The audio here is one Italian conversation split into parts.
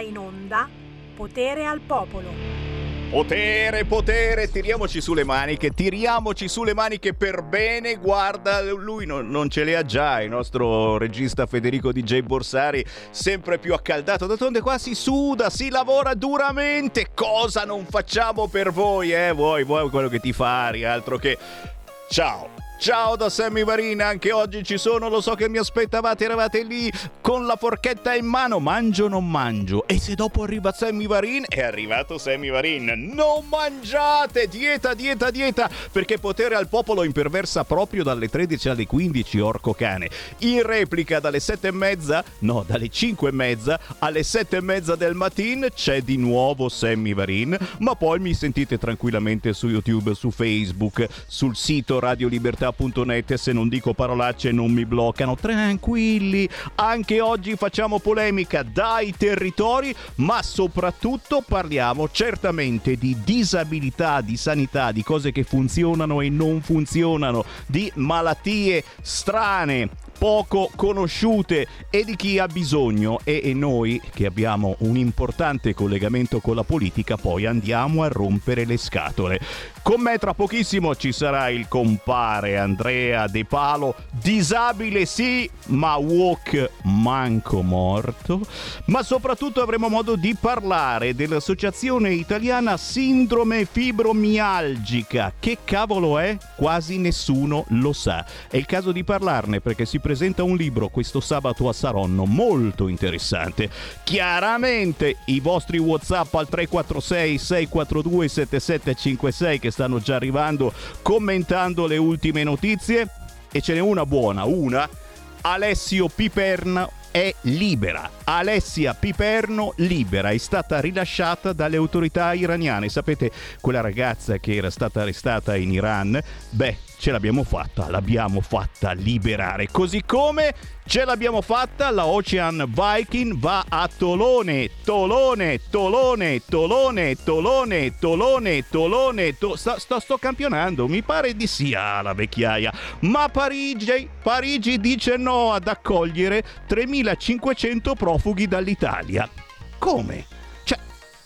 in onda Potere al Popolo. Potere, potere, tiriamoci sulle maniche, tiriamoci sulle maniche per bene. Guarda, lui non, non, ce le ha già, il nostro regista Federico DJ Borsari, sempre più accaldato. D'altronde qua si suda, si lavora duramente. Cosa non facciamo per voi, eh? Vuoi, vuoi quello che ti fai, altro che... Ciao! Ciao da Sammy Varin, anche oggi ci sono, lo so che mi aspettavate, eravate lì con la forchetta in mano, mangio o non mangio? E se dopo arriva Sammy Varin, è arrivato Sammy Varin, non mangiate, dieta, dieta, dieta, perché potere al popolo imperversa proprio dalle 13 alle 15, orco cane. In replica dalle 7 e mezza, no, dalle 5 e mezza alle 7 e mezza del mattino c'è di nuovo Sammy Varin, ma poi mi sentite tranquillamente su YouTube, su Facebook, sul sito Radio Libertà libertà.net se non dico parolacce non mi bloccano. Tranquilli, anche oggi facciamo polemica dai territori, ma soprattutto parliamo certamente di disabilità, di sanità, di cose che funzionano e non funzionano, di malattie strane, poco conosciute e di chi ha bisogno e, e, noi che abbiamo un importante collegamento con la politica poi andiamo a rompere le scatole. Con me tra pochissimo ci sarà il compare Andrea De Palo, disabile sì, ma walk manco morto, ma soprattutto avremo modo di parlare dell'associazione italiana Sindrome Fibromialgica. Che cavolo è? Quasi nessuno lo sa. È il caso di parlarne perché si presenta un libro questo sabato a Saronno molto interessante. Chiaramente i vostri WhatsApp al 346 642 7756 che stanno già arrivando commentando le ultime notizie e ce n'è una buona, una Alessio Piperna è libera. Alessia Piperno libera, è stata rilasciata dalle autorità iraniane. Sapete, quella ragazza che era stata arrestata in Iran? Beh, ce l'abbiamo fatta, l'abbiamo fatta liberare. Così come ce l'abbiamo fatta, la Ocean Viking va a Tolone, Tolone, Tolone, Tolone, Tolone, Tolone, Tolone, to- sto, sto, sto campionando, mi pare di sì, ah, la vecchiaia. Ma Parigi, Parigi dice no ad accogliere 3500 profughi dall'Italia. Come?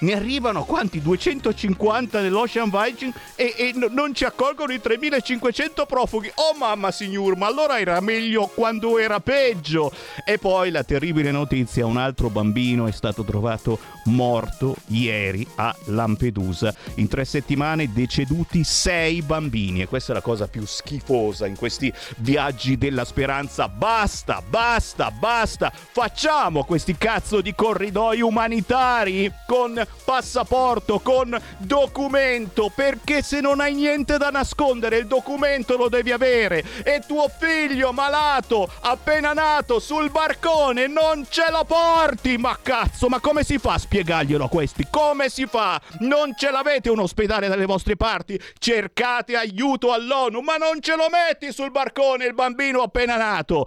Ne arrivano quanti? 250 nell'Ocean Viking e, e n- non ci accolgono i 3500 profughi. Oh mamma signor, ma allora era meglio quando era peggio. E poi la terribile notizia, un altro bambino è stato trovato morto ieri a Lampedusa. In tre settimane deceduti sei bambini e questa è la cosa più schifosa in questi viaggi della speranza. Basta, basta, basta. Facciamo questi cazzo di corridoi umanitari con passaporto, con documento, perché se non hai niente da nascondere il documento lo devi avere e tuo figlio malato, appena nato, sul barcone, non ce lo porti, ma cazzo, ma come si fa a spiegarglielo a questi? Come si fa? Non ce l'avete un ospedale dalle vostre parti? Cercate aiuto all'ONU, ma non ce lo metti sul barcone il bambino appena nato.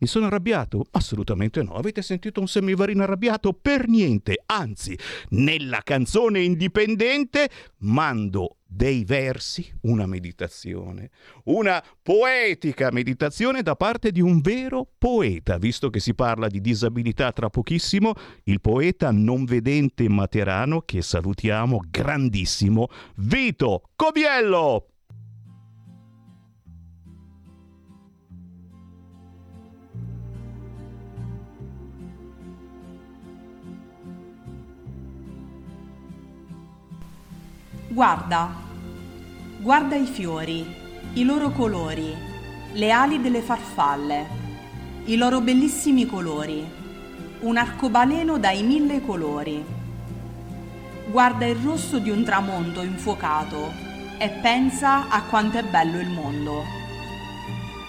Mi sono arrabbiato? Assolutamente no. Avete sentito un semivarino arrabbiato? Per niente. Anzi, nella canzone indipendente mando dei versi, una meditazione, una poetica meditazione da parte di un vero poeta, visto che si parla di disabilità tra pochissimo, il poeta non vedente materano che salutiamo grandissimo, Vito Coviello. Guarda, guarda i fiori, i loro colori, le ali delle farfalle, i loro bellissimi colori, un arcobaleno dai mille colori. Guarda il rosso di un tramonto infuocato e pensa a quanto è bello il mondo.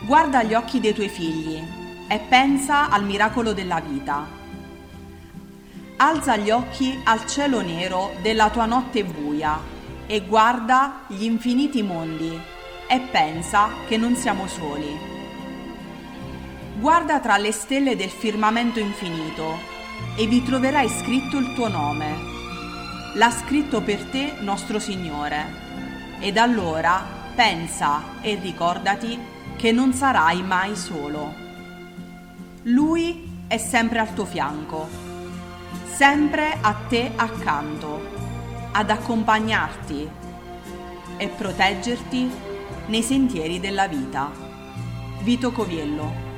Guarda gli occhi dei tuoi figli e pensa al miracolo della vita. Alza gli occhi al cielo nero della tua notte buia e guarda gli infiniti mondi e pensa che non siamo soli. Guarda tra le stelle del firmamento infinito e vi troverai scritto il tuo nome. L'ha scritto per te nostro Signore. Ed allora pensa e ricordati che non sarai mai solo. Lui è sempre al tuo fianco. sempre a te accanto, ad accompagnarti e proteggerti nei sentieri della vita. Vito Coviello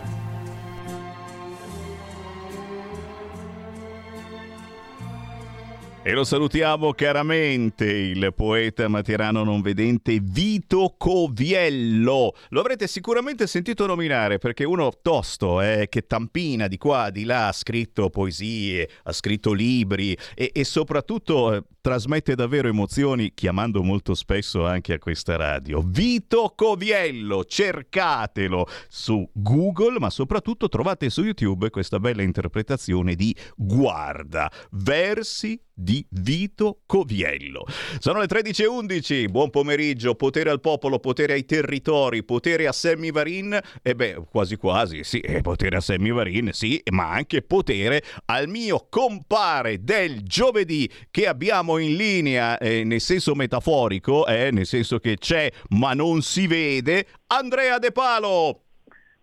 E lo salutiamo caramente, il poeta materano non vedente Vito Coviello. Lo avrete sicuramente sentito nominare perché uno tosto, eh, che tampina di qua, di là, ha scritto poesie, ha scritto libri e, e soprattutto eh, trasmette davvero emozioni chiamando molto spesso anche a questa radio. Vito Coviello, cercatelo su Google, ma soprattutto trovate su YouTube questa bella interpretazione di Guarda, versi di Vito Coviello. Sono le 13.11, buon pomeriggio, potere al popolo, potere ai territori, potere a Sammy Varin, e beh, quasi quasi, sì, eh, potere a Sammy Varin, sì, ma anche potere al mio compare del giovedì che abbiamo in linea, eh, nel senso metaforico, eh, nel senso che c'è ma non si vede, Andrea De Palo.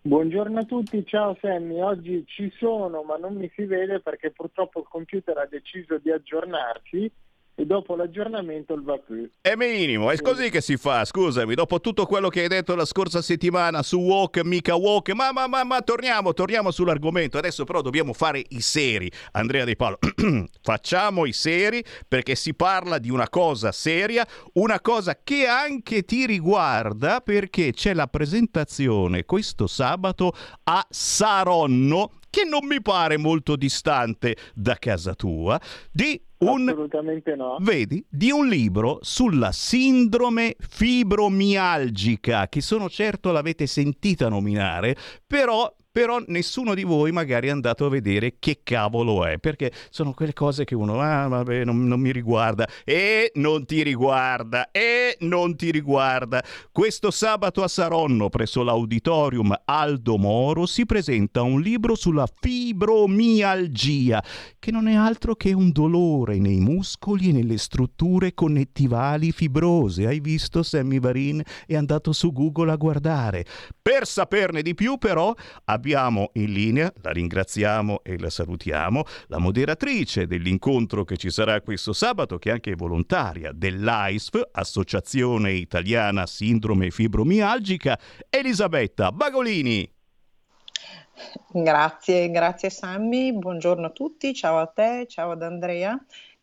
Buongiorno a tutti, ciao Sammy, oggi ci sono ma non mi si vede perché purtroppo il computer ha deciso di aggiornarsi e dopo l'aggiornamento il va più. È minimo, è così che si fa, scusami, dopo tutto quello che hai detto la scorsa settimana su Walk, mica Walk, ma, ma, ma, ma torniamo, torniamo sull'argomento, adesso però dobbiamo fare i seri, Andrea Di Paolo, facciamo i seri perché si parla di una cosa seria, una cosa che anche ti riguarda perché c'è la presentazione questo sabato a Saronno che non mi pare molto distante da casa tua, di un, Assolutamente no. Vedi, di un libro sulla sindrome fibromialgica, che sono certo l'avete sentita nominare, però però nessuno di voi magari è andato a vedere che cavolo è, perché sono quelle cose che uno, ah vabbè, non, non, mi riguarda, e non ti riguarda, e non ti riguarda. Questo sabato a Saronno, presso l'auditorium Aldo Moro, si presenta un libro sulla fibromialgia, che non è altro che un dolore nei muscoli e nelle strutture connettivali fibrose. Hai visto Sammy Varin? È andato su Google a guardare. Per saperne di più, però, abbiamo in linea, la ringraziamo e la salutiamo, la moderatrice dell'incontro che ci sarà questo sabato, che è anche volontaria dell'AISF, Associazione Italiana Sindrome Fibromialgica, Elisabetta Bagolini. Grazie, grazie Sammy, buongiorno a tutti, ciao a te, ciao ad Andrea.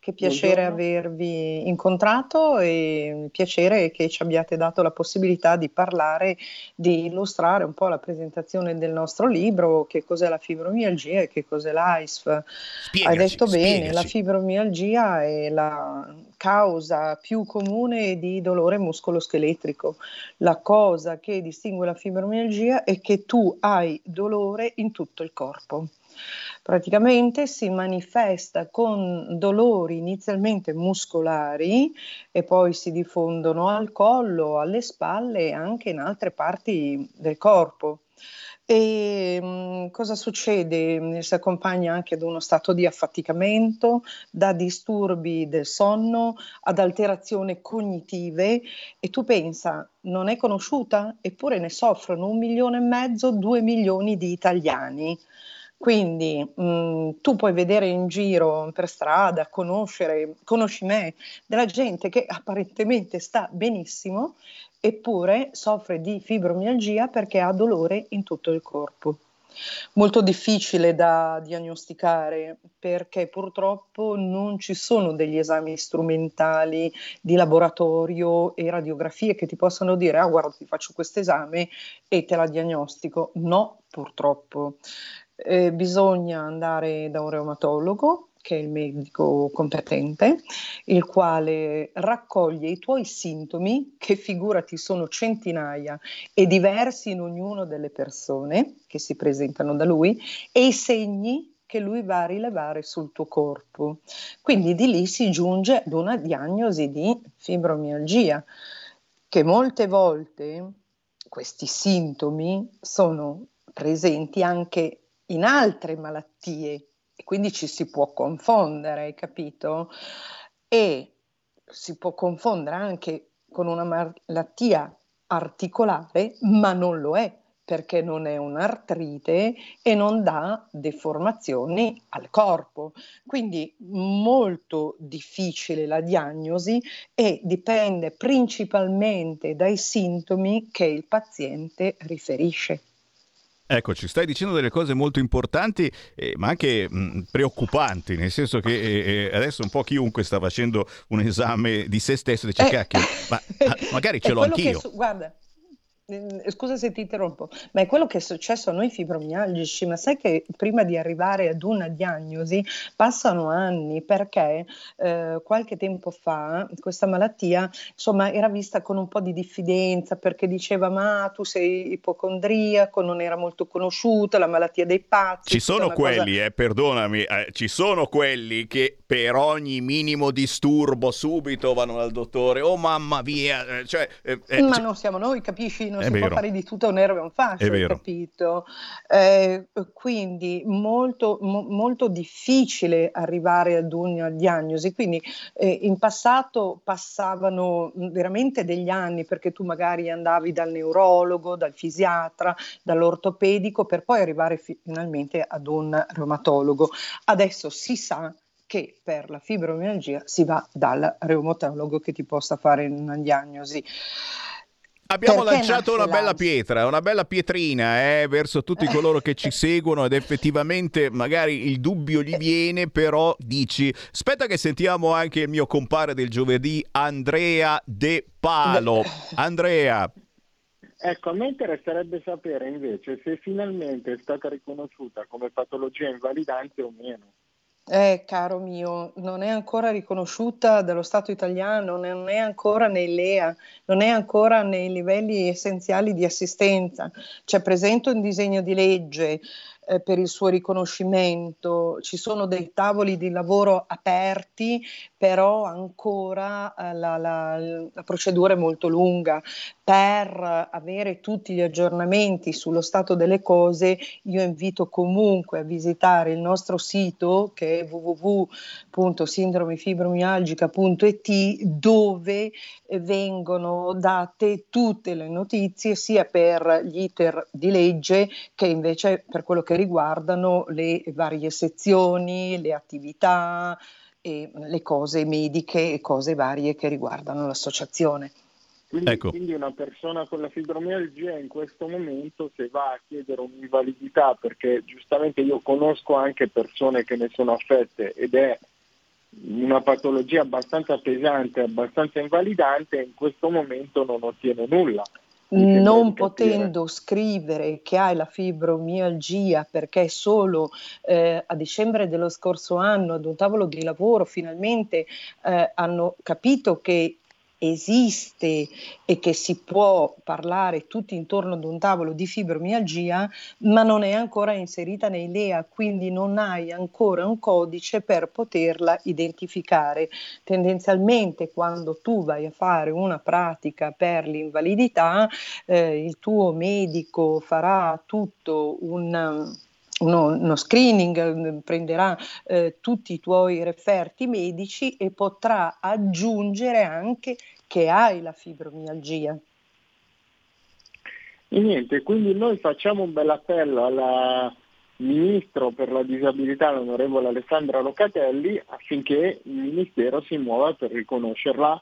Che piacere Buongiorno. avervi incontrato e piacere che ci abbiate dato la possibilità di parlare, di illustrare un po' la presentazione del nostro libro, che cos'è la fibromialgia e che cos'è l'AISF. Spiegaci, Hai detto bene, spiegaci. la fibromialgia è la causa più comune di dolore muscoloscheletrico. La cosa che distingue la fibromialgia è che tu hai dolore in tutto il corpo. Praticamente si manifesta con dolori inizialmente muscolari e poi si diffondono al collo, alle spalle e anche in altre parti del corpo. E mh, mm, cosa succede? Si accompagna anche ad uno stato di affaticamento, da disturbi del sonno, ad alterazioni cognitive e tu pensa, non è conosciuta? Eppure ne soffrono un milione e mezzo, due milioni di italiani. Quindi mh, mm, tu puoi vedere in giro per strada, conoscere, conosci me, della gente che apparentemente sta benissimo, eppure soffre di fibromialgia perché ha dolore in tutto il corpo. Molto difficile da diagnosticare perché purtroppo non ci sono degli esami strumentali di laboratorio e radiografie che ti possano dire ah guarda ti faccio questo esame e te la diagnostico. No, purtroppo eh, bisogna andare da un reumatologo, che è il medico competente, il quale raccoglie i tuoi sintomi, che figurati sono centinaia e diversi in ognuno delle persone che si presentano da lui, e i segni che lui va a rilevare sul tuo corpo. Quindi di lì si giunge ad una diagnosi di fibromialgia, che molte volte questi sintomi sono presenti anche in altre malattie e quindi ci si può confondere, hai capito? E si può confondere anche con una malattia articolare, ma non lo è perché non è un'artrite e non dà deformazioni al corpo. Quindi molto difficile la diagnosi e dipende principalmente dai sintomi che il paziente riferisce. Ecco, ci stai dicendo delle cose molto importanti, eh, ma anche mh, preoccupanti, nel senso che eh, eh, adesso un po' chiunque sta facendo un esame di se stesso e dice, eh, cacchio, ma magari ce l'ho anch'io. Su- guarda, scusa se ti interrompo, ma è quello che è successo a noi fibromialgici, ma sai che prima di arrivare ad una diagnosi passano anni perché eh, qualche tempo fa questa malattia insomma era vista con un po' di diffidenza perché diceva ma tu sei ipocondriaco, non era molto conosciuta, la malattia dei pazzi. Ci sono quelli, cosa... eh, perdonami, eh, ci sono quelli che per ogni minimo disturbo subito vanno dal dottore, oh mamma mia, eh, cioè, eh, eh, ma cioè... non siamo noi, capisci? Non è si vero. può fare di tutto un errore un fascio, capito? Eh, quindi molto, mo, molto difficile arrivare ad una diagnosi, quindi eh, in passato passavano veramente degli anni perché tu magari andavi dal neurologo, dal fisiatra, dall'ortopedico per poi arrivare finalmente ad un reumatologo. Adesso si sa che per la fibromialgia si va dal reumatologo che ti possa fare una diagnosi. Abbiamo Perché lanciato una bella pietra, una bella pietrina eh, verso tutti coloro che ci seguono ed effettivamente magari il dubbio gli viene, però dici, aspetta che sentiamo anche il mio compare del giovedì, Andrea De Palo. Andrea. Ecco, a me interesserebbe sapere invece se finalmente è stata riconosciuta come patologia invalidante o meno. Eh, caro mio, non è ancora riconosciuta dallo Stato italiano, non è ancora nei LEA, non è ancora nei livelli essenziali di assistenza. C'è presente un disegno di legge eh, per il suo riconoscimento, ci sono dei tavoli di lavoro aperti, però ancora eh, la, la, la procedura è molto lunga. Per avere tutti gli aggiornamenti sullo stato delle cose, io invito comunque a visitare il nostro sito che è www.sindromifibromialgica.it dove vengono date tutte le notizie sia per gli iter di legge che invece per quello che riguardano le varie sezioni, le attività e le cose mediche e cose varie che riguardano l'associazione. Quindi, ecco. quindi, una persona con la fibromialgia in questo momento se va a chiedere un'invalidità, perché giustamente io conosco anche persone che ne sono affette ed è una patologia abbastanza pesante, abbastanza invalidante, in questo momento non ottiene nulla non potendo scrivere che hai la fibromialgia perché solo eh, a dicembre dello scorso anno ad un tavolo di lavoro finalmente eh, hanno capito che esiste e che si può parlare tutti intorno ad un tavolo di fibromialgia, ma non è ancora inserita nei LEA, quindi non hai ancora un codice per poterla identificare. Tendenzialmente quando tu vai a fare una pratica per l'invalidità, eh, il tuo medico farà tutto un uno, uno, screening, prenderà eh, tutti i tuoi referti medici e potrà aggiungere anche che hai la fibromialgia. E niente, quindi noi facciamo un bel appello al Ministro per la disabilità, l'onorevole Alessandra Locatelli, affinché il Ministero si muova per riconoscerla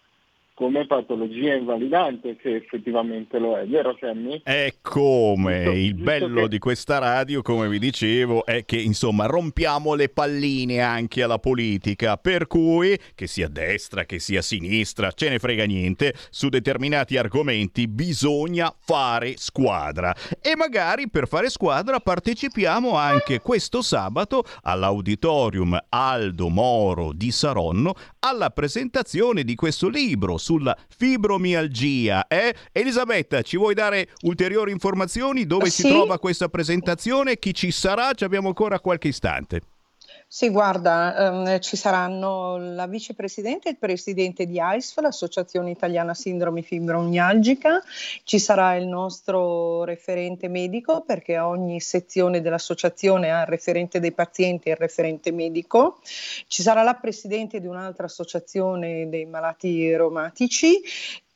come patologia invalidante se effettivamente lo è, vero Sammy? È come giusto, il bello che... di questa radio, come vi dicevo, è che insomma rompiamo le palline anche alla politica, per cui che sia destra, che sia sinistra, ce ne frega niente, su determinati argomenti bisogna fare squadra e magari per fare squadra partecipiamo anche questo sabato all'auditorium Aldo Moro di Saronno alla presentazione di questo libro sulla fibromialgia. Eh? Elisabetta, ci vuoi dare ulteriori informazioni? Dove sì. si trova questa presentazione? Chi ci sarà? Ci abbiamo ancora qualche istante. Sì, guarda, ehm, ci saranno la vicepresidente e il presidente di AISF, l'Associazione Italiana Sindromi Fibromialgica, ci sarà il nostro referente medico perché ogni sezione dell'associazione ha il referente dei pazienti e il referente medico, ci sarà la presidente di un'altra associazione dei malati reumatici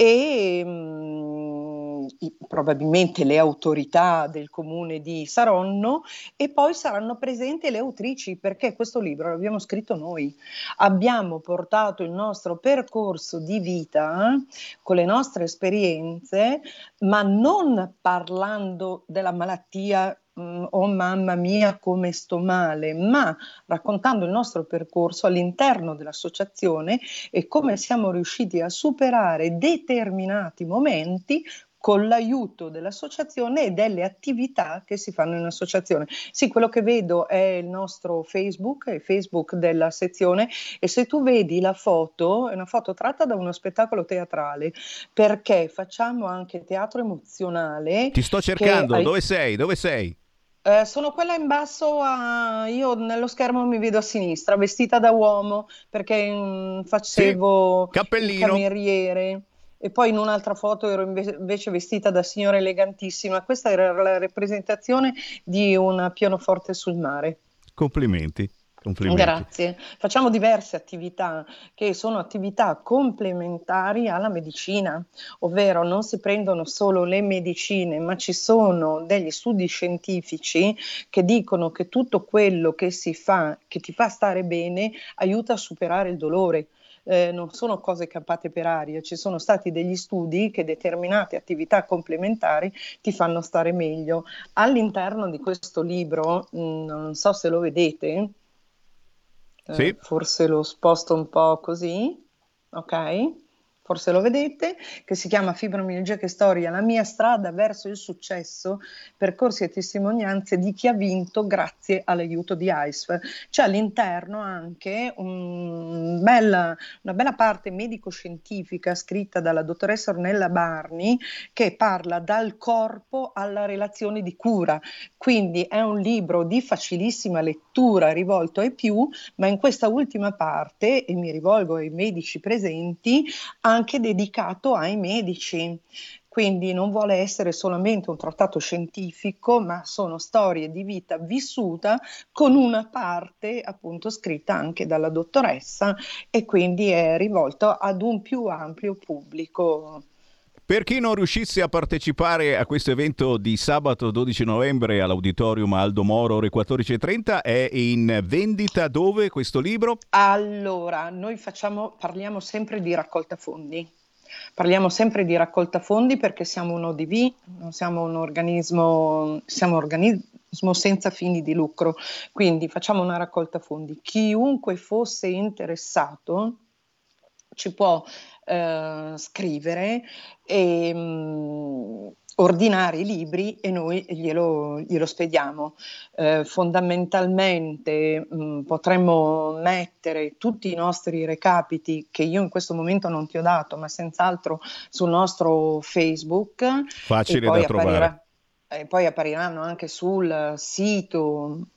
e mh, mm, i, probabilmente le autorità del comune di Saronno e poi saranno presenti le autrici perché questo libro l'abbiamo scritto noi. Abbiamo portato il nostro percorso di vita eh, con le nostre esperienze, ma non parlando della malattia mm, oh mamma mia come sto male, ma raccontando il nostro percorso all'interno dell'associazione e come siamo riusciti a superare determinati momenti con l'aiuto dell'associazione e delle attività che si fanno in associazione. Sì, quello che vedo è il nostro Facebook, il Facebook della sezione e se tu vedi la foto, è una foto tratta da uno spettacolo teatrale, perché facciamo anche teatro emozionale. Ti sto cercando, hai... dove sei? Dove sei? Eh, sono quella in basso, a... io nello schermo mi vedo a sinistra, vestita da uomo perché mh, mm, facevo sì, il cameriere e poi in un'altra foto ero invece vestita da signora elegantissima. Questa era la rappresentazione di un pianoforte sul mare. Complimenti. Complimenti. Grazie. Facciamo diverse attività che sono attività complementari alla medicina, ovvero non si prendono solo le medicine, ma ci sono degli studi scientifici che dicono che tutto quello che si fa, che ti fa stare bene, aiuta a superare il dolore eh, non sono cose campate per aria, ci sono stati degli studi che determinate attività complementari ti fanno stare meglio. All'interno di questo libro, mh, mm, non so se lo vedete, eh, sì. forse lo sposto un po' così, ok? Forse lo vedete, che si chiama Fibromialgia che storia, la mia strada verso il successo, percorsi e testimonianze di chi ha vinto grazie all'aiuto di ICE. C'è all'interno anche un bella, una bella parte medico-scientifica scritta dalla dottoressa Ornella Barni che parla dal corpo alla relazione di cura. Quindi è un libro di facilissima lettura rivolto ai più, ma in questa ultima parte, e mi rivolgo ai medici presenti, anche dedicato ai medici. Quindi non vuole essere solamente un trattato scientifico, ma sono storie di vita vissuta con una parte appunto scritta anche dalla dottoressa e quindi è rivolto ad un più ampio pubblico. Per chi non riuscisse a partecipare a questo evento di sabato 12 novembre all'Auditorium Aldo Moro ore 14.30 è in vendita dove questo libro? Allora, noi facciamo, parliamo sempre di raccolta fondi. Parliamo sempre di raccolta fondi perché siamo un ODV, non siamo un organismo, siamo organismo senza fini di lucro, quindi facciamo una raccolta fondi. Chiunque fosse interessato ci può eh, scrivere e mh, mm, ordinare i libri e noi glielo, glielo spediamo. Eh, fondamentalmente mh, mm, potremmo mettere tutti i nostri recapiti che io in questo momento non ti ho dato, ma senz'altro sul nostro Facebook. Facile da trovare. E poi appariranno anche sul sito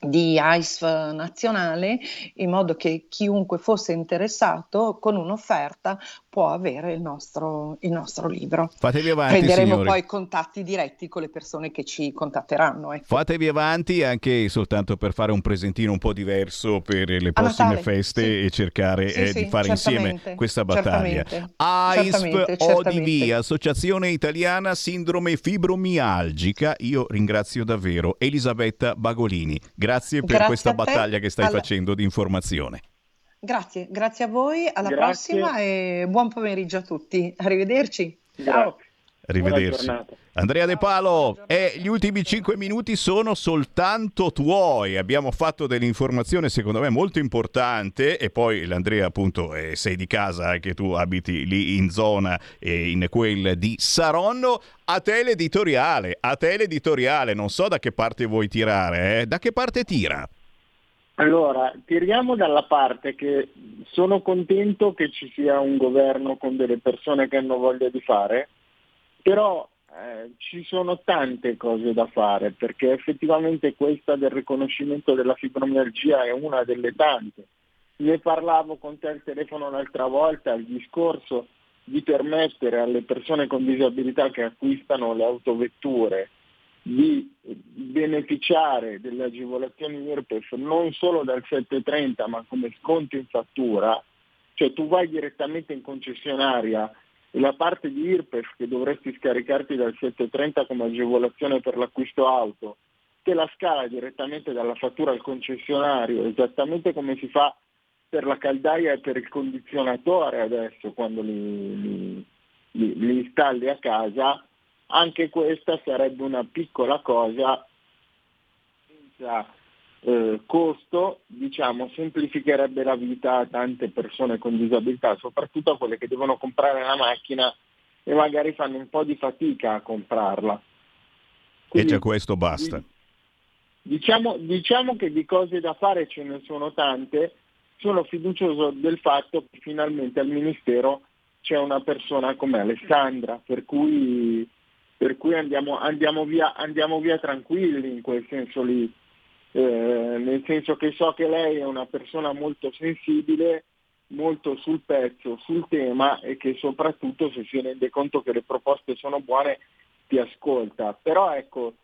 di ICE nazionale in modo che chiunque fosse interessato con un'offerta può avere il nostro, il nostro libro. Fatevi avanti, Prenderemo signori. poi contatti diretti con le persone che ci contatteranno. Ecco. Fatevi avanti anche soltanto per fare un presentino un po' diverso per le prossime feste sì. e cercare sì, eh, sì, di fare insieme questa battaglia. AISP ODV, Associazione Italiana Sindrome Fibromialgica. Io ringrazio davvero Elisabetta Bagolini. Grazie per Grazie questa battaglia che stai alla... facendo di informazione. Grazie, grazie a voi, alla grazie. prossima e buon pomeriggio a tutti. Arrivederci. Ciao. Arrivederci. Andrea De Palo, e gli ultimi cinque minuti sono soltanto tuoi. Abbiamo fatto dell'informazione secondo me molto importante e poi l'Andrea appunto eh, sei di casa, anche tu abiti lì in zona eh, in quel di Saronno. A te l'editoriale, a te l'editoriale, non so da che parte vuoi tirare, eh? da che parte tira? Allora, tiriamo dalla parte che sono contento che ci sia un governo con delle persone che hanno voglia di fare, però eh, ci sono tante cose da fare perché effettivamente questa del riconoscimento della fibromialgia è una delle tante. Ne parlavo con te al telefono l'altra volta, il discorso di permettere alle persone con disabilità che acquistano le autovetture di beneficiare delle agevolazioni IRPEF non solo dal 730 ma come sconto in fattura, cioè tu vai direttamente in concessionaria la parte di IRPEF che dovresti scaricarti dal 730 come agevolazione per l'acquisto auto, te la scala direttamente dalla fattura al concessionario, esattamente come si fa per la caldaia e per il condizionatore adesso quando li, li, li installi a casa, anche questa sarebbe una piccola cosa senza eh, costo, diciamo, semplificherebbe la vita a tante persone con disabilità, soprattutto a quelle che devono comprare la macchina e magari fanno un po' di fatica a comprarla. Quindi, e già questo basta. Diciamo, diciamo che di cose da fare ce ne sono tante, sono fiducioso del fatto che finalmente al Ministero c'è una persona come Alessandra, per cui, per cui andiamo, andiamo, via, andiamo, via, tranquilli in quel senso lì, eh, nel senso che so che lei è una persona molto sensibile, molto sul pezzo, sul tema e che soprattutto se si rende conto che le proposte sono buone ti ascolta. Però ecco,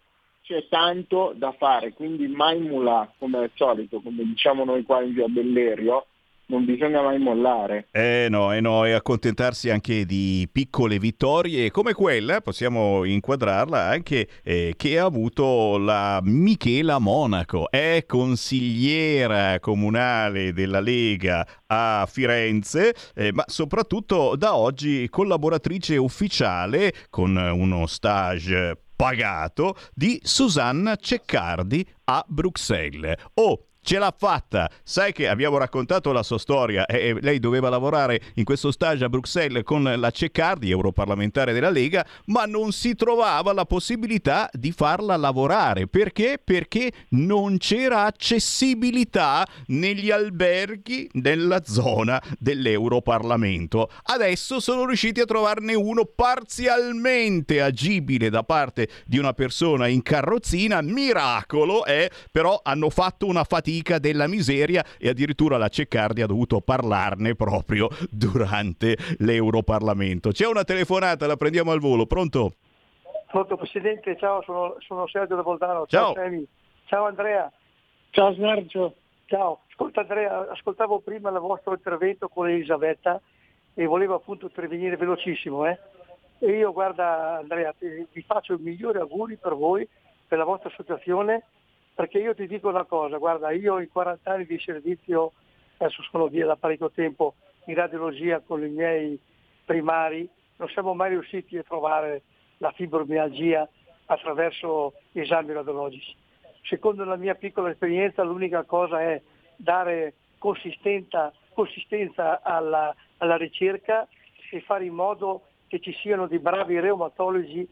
c'è tanto da fare, quindi mai mula come al solito, come diciamo noi qua in via Bellerio, non bisogna mai mollare. Eh no, eh no, e accontentarsi anche di piccole vittorie come quella, possiamo inquadrarla anche eh, che ha avuto la Michela Monaco, è consigliera comunale della Lega a Firenze, eh, ma soprattutto da oggi collaboratrice ufficiale con uno stage pagato di Susanna Ceccardi a Bruxelles. Oh, ce l'ha fatta. Sai che abbiamo raccontato la sua storia e lei doveva lavorare in questo stage a Bruxelles con la Ceccardi, europarlamentare della Lega, ma non si trovava la possibilità di farla lavorare. Perché? Perché non c'era accessibilità negli alberghi nella zona dell'Europarlamento. Adesso sono riusciti a trovarne uno parzialmente agibile da parte di una persona in carrozzina. Miracolo, eh? però hanno fatto una fatica fatica, della miseria e addirittura la Ceccardi ha dovuto parlarne proprio durante l'Europarlamento. C'è una telefonata, la prendiamo al volo, pronto? Pronto Presidente, ciao, sono, sono Sergio da Voltano. Ciao. Ciao, ciao Andrea. Ciao Sergio. Ciao, ascolta Andrea, ascoltavo prima il vostro intervento con Elisabetta e volevo appunto intervenire velocissimo. Eh? E io guarda Andrea, vi faccio i migliori auguri per voi, per la vostra associazione perché io ti dico una cosa, guarda, io in 40 anni di servizio, adesso sono via da parecchio tempo in radiologia con i miei primari, non siamo mai riusciti a trovare la fibromialgia attraverso esami radiologici. Secondo la mia piccola esperienza l'unica cosa è dare consistenza, consistenza alla, alla ricerca e fare in modo che ci siano dei bravi reumatologi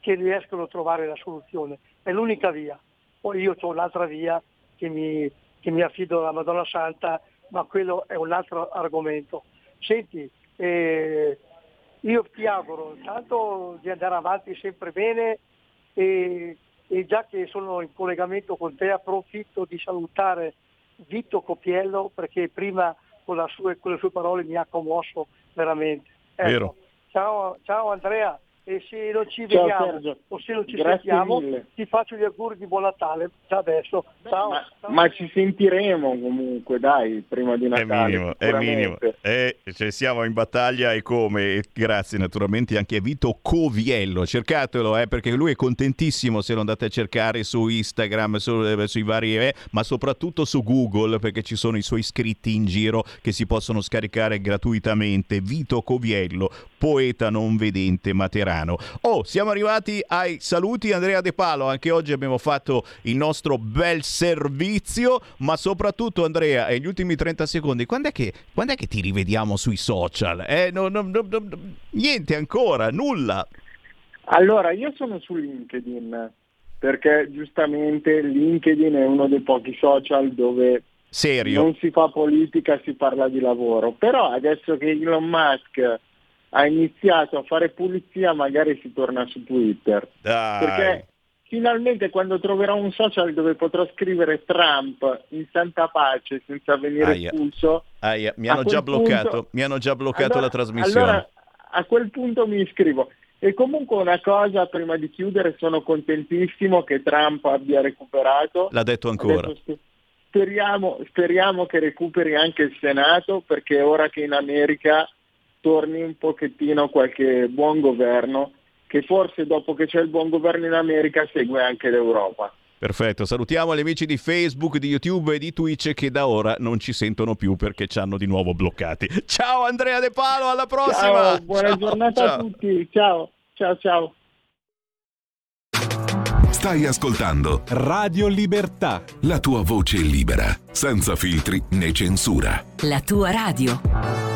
che riescono a trovare la soluzione. È l'unica via. Poi io ho un'altra via che mi, che mi affido alla Madonna Santa, ma quello è un altro argomento. Senti, eh, io ti auguro intanto di andare avanti sempre bene e, e, già che sono in collegamento con te approfitto di salutare Vito Copiello perché prima con, sue, con le sue parole mi ha commosso veramente. Ecco. Ciao, ciao Andrea e se non ci vediamo o se non ci Grazie sentiamo mille. ti faccio gli auguri di buon Natale da adesso. Ciao, ma, ciao. ma, ci sentiremo comunque, dai, prima di Natale. È minimo, è minimo. Eh, cioè, siamo in battaglia e come? Grazie naturalmente anche a Vito Coviello, cercatelo eh, perché lui è contentissimo se lo andate a cercare su Instagram, su, eh, sui vari, eh, ma soprattutto su Google perché ci sono i suoi iscritti in giro che si possono scaricare gratuitamente. Vito Coviello, poeta non vedente materano. Milano. Oh, siamo arrivati ai saluti Andrea De Palo, anche oggi abbiamo fatto il nostro bel servizio, ma soprattutto Andrea, negli ultimi 30 secondi, quando è che, quando è che ti rivediamo sui social? Eh, no, no, no, niente ancora, nulla. Allora, io sono su LinkedIn, perché giustamente LinkedIn è uno dei pochi social dove Serio? non si fa politica, si parla di lavoro. Però adesso che Elon Musk ha iniziato a fare pulizia magari si torna su Twitter. Dai. Perché finalmente quando troverò un social dove potrò scrivere Trump in santa pace senza venire Aia. espulso. Aia. Mi, hanno già bloccato, punto... mi hanno già bloccato allora, la trasmissione. Allora a quel punto mi iscrivo. E comunque una cosa, prima di chiudere, sono contentissimo che Trump abbia recuperato. L'ha detto ancora. Detto, speriamo, speriamo che recuperi anche il Senato perché ora che in America torni un pochettino qualche buon governo che forse dopo che c'è il buon governo in America segue anche l'Europa. Perfetto, salutiamo gli amici di Facebook, di YouTube e di Twitch che da ora non ci sentono più perché ci hanno di nuovo bloccati. Ciao Andrea De Palo, alla prossima! Ciao, buona ciao, giornata ciao. a tutti, ciao, ciao, ciao. Stai ascoltando Radio Libertà, la tua voce libera, senza filtri né censura. La tua radio.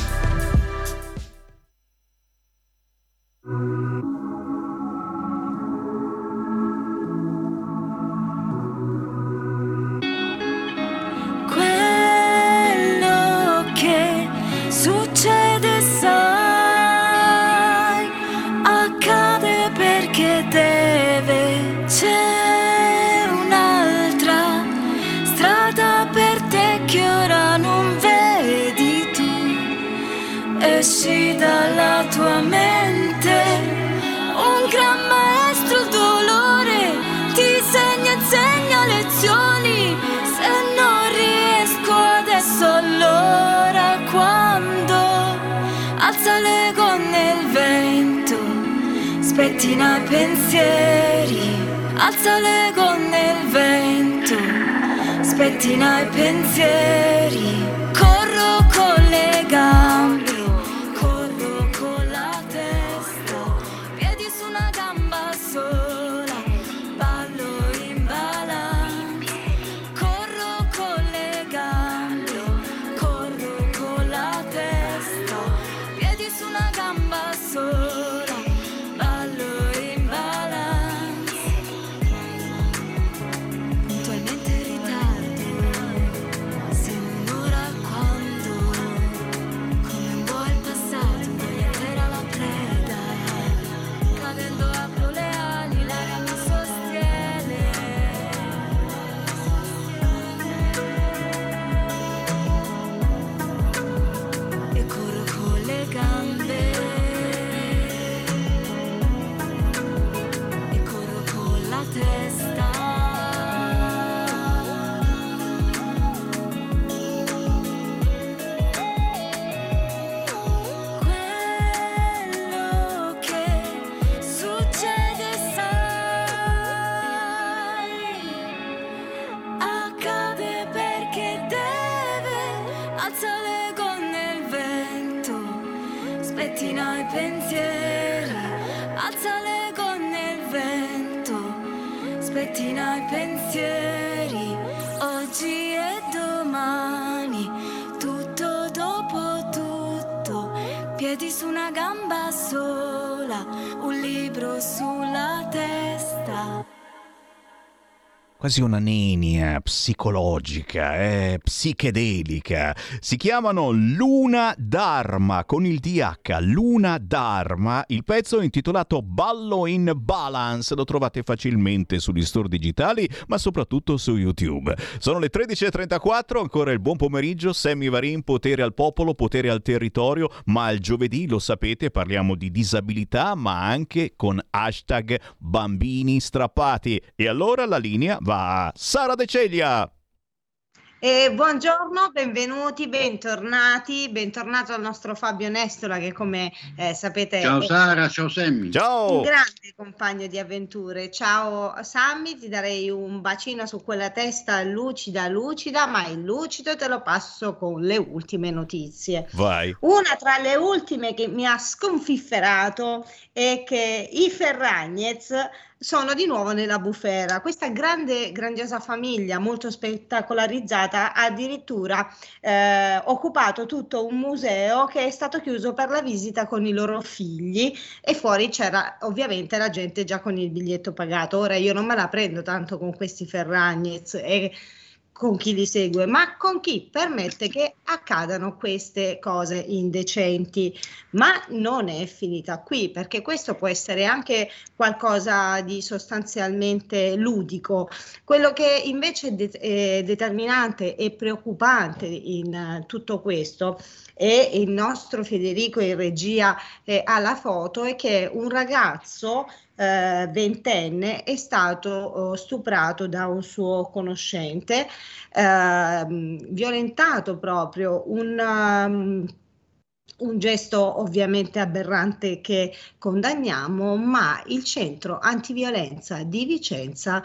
Esci spettina i pensieri, alza le gonne il vento, spettina i pensieri, corro con le gambe spettina i pensieri, oggi e domani, tutto dopo tutto, piedi su una gamba sola, un libro sulla testa quasi una nenia psicologica, eh, psichedelica. Si chiamano Luna Dharma con il DH, Luna Dharma. Il pezzo è intitolato Ballo in Balance, lo trovate facilmente sugli store digitali, ma soprattutto su YouTube. Sono le 13.34, ancora il buon pomeriggio, Sammy Varin, potere al popolo, potere al territorio, ma il giovedì, lo sapete, parliamo di disabilità, ma anche con hashtag bambini strappati. E allora la linea va va Sara De Ceglia. Eh, buongiorno, benvenuti, bentornati, bentornato al nostro Fabio Nestola che come eh, sapete Ciao Sara, ciao Sammy. Ciao. Un grande compagno di avventure. Ciao Sammy, ti darei un bacino su quella testa lucida, lucida, ma il lucido te lo passo con le ultime notizie. Vai. Una tra le ultime che mi ha sconfifferato è che i Ferragnez sono di nuovo nella bufera. Questa grande, grandiosa famiglia, molto spettacolarizzata, ha addirittura eh, occupato tutto un museo che è stato chiuso per la visita con i loro figli e fuori c'era ovviamente la gente già con il biglietto pagato. Ora io non me la prendo tanto con questi Ferragnez e con chi li segue, ma con chi permette che accadano queste cose indecenti. Ma non è finita qui, perché questo può essere anche qualcosa di sostanzialmente ludico. Quello che invece è, de- è determinante e preoccupante in uh, tutto questo e il nostro Federico in regia eh, alla foto è che un ragazzo eh, ventenne è stato oh, stuprato da un suo conoscente, eh, violentato proprio un... Um, un gesto ovviamente aberrante che condanniamo, ma il centro antiviolenza di Vicenza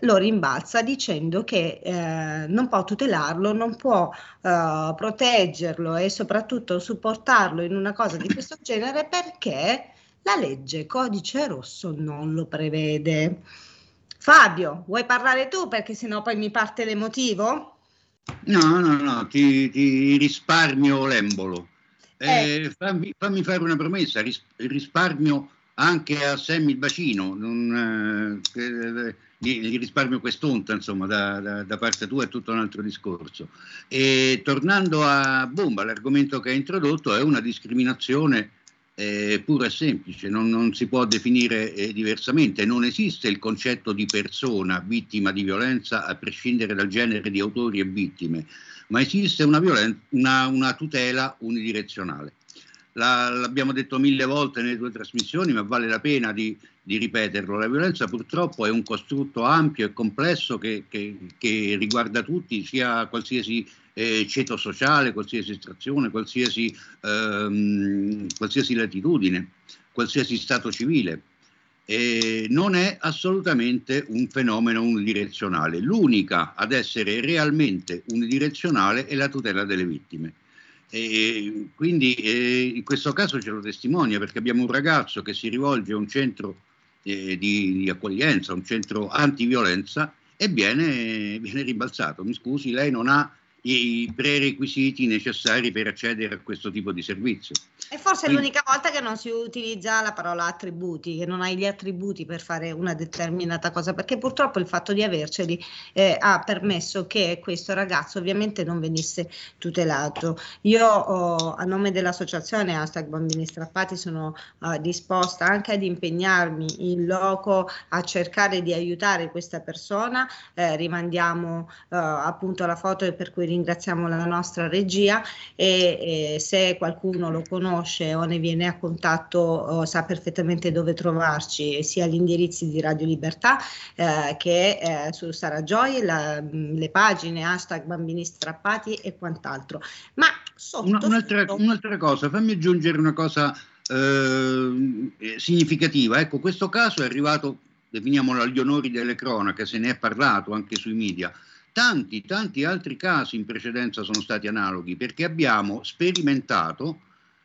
lo rimbalza dicendo che eh, non può tutelarlo, non può eh, proteggerlo e soprattutto supportarlo in una cosa di questo genere perché la legge codice rosso non lo prevede. Fabio, vuoi parlare tu perché sennò poi mi parte l'emotivo? No, no, no, ti, ti risparmio l'embolo. Eh, eh. Fammi, fammi, fare una promessa, ris, risparmio anche a Sammy il bacino, non, eh, gli, risparmio quest'onta, insomma, da, da, da, parte tua è tutto un altro discorso. E tornando a Bomba, l'argomento che ha introdotto è una discriminazione eh, pura e semplice, non, non si può definire eh, diversamente, non esiste il concetto di persona vittima di violenza a prescindere dal genere di autori e vittime, ma esiste una, violen- una, una tutela unidirezionale. La, l'abbiamo detto mille volte nelle due trasmissioni, ma vale la pena di, di ripeterlo. La violenza purtroppo è un costrutto ampio e complesso che, che, che riguarda tutti, sia qualsiasi eh, ceto sociale, qualsiasi estrazione, qualsiasi, ehm, qualsiasi latitudine, qualsiasi stato civile. Eh, non è assolutamente un fenomeno unidirezionale. L'unica ad essere realmente unidirezionale è la tutela delle vittime. E quindi eh, in questo caso ce lo testimonia perché abbiamo un ragazzo che si rivolge a un centro eh, di, di, accoglienza, un centro antiviolenza e viene, viene ribalzato. Mi scusi, lei non ha i prerequisiti necessari per accedere a questo tipo di servizio. E forse è l'unica volta che non si utilizza la parola attributi, che non hai gli attributi per fare una determinata cosa, perché purtroppo il fatto di averceli eh, ha permesso che questo ragazzo ovviamente non venisse tutelato. Io oh, a nome dell'associazione hashtag bambini strappati sono uh, disposta anche ad impegnarmi in loco a cercare di aiutare questa persona, eh, rimandiamo uh, appunto la foto per cui ringraziamo la nostra regia e, e se qualcuno lo conosce o ne viene a contatto o sa perfettamente dove trovarci, sia agli indirizzi di Radio Libertà eh, che eh, su Sara Joy, la, le pagine hashtag bambini strappati e quant'altro. Ma sotto, Una, un'altra, sotto... un'altra, cosa, fammi aggiungere una cosa eh, significativa. Ecco, questo caso è arrivato, definiamolo agli onori delle cronache, se ne è parlato anche sui media. Tanti, tanti altri casi in precedenza sono stati analoghi perché abbiamo sperimentato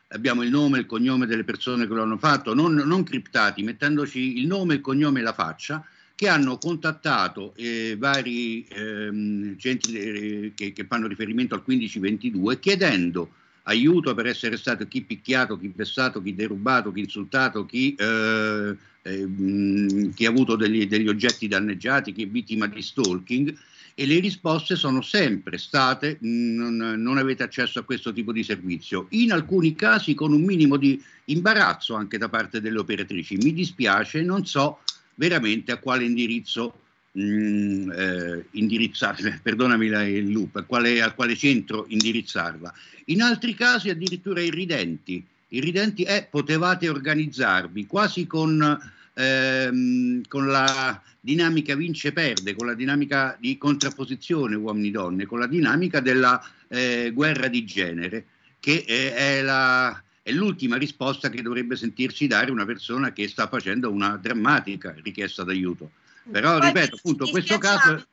abbiamo il nome e il cognome delle persone che lo hanno fatto, non, non criptati, mettendoci il nome, il cognome e la faccia, che hanno contattato eh, vari ehm, centri eh, che, che, fanno riferimento al 1522 chiedendo aiuto per essere stato chi picchiato, chi vessato, chi derubato, chi insultato, chi, eh, ehm, chi ha avuto degli, degli oggetti danneggiati, chi è vittima di stalking e le risposte sono sempre state non, non, avete accesso a questo tipo di servizio, in alcuni casi con un minimo di imbarazzo anche da parte delle operatrici. Mi dispiace, non so veramente a quale indirizzo mh, eh, indirizzarla, perdonami la, il loop, a quale, a quale centro indirizzarla. In altri casi addirittura irridenti. Irridenti è potevate organizzarvi quasi con ehm, con la dinamica vince-perde, con la dinamica di contrapposizione uomini-donne, con la dinamica della eh, guerra di genere, che è, è, la, è l'ultima risposta che dovrebbe sentirsi dare una persona che sta facendo una drammatica richiesta d'aiuto. Però, Poi ripeto, appunto, questo caso,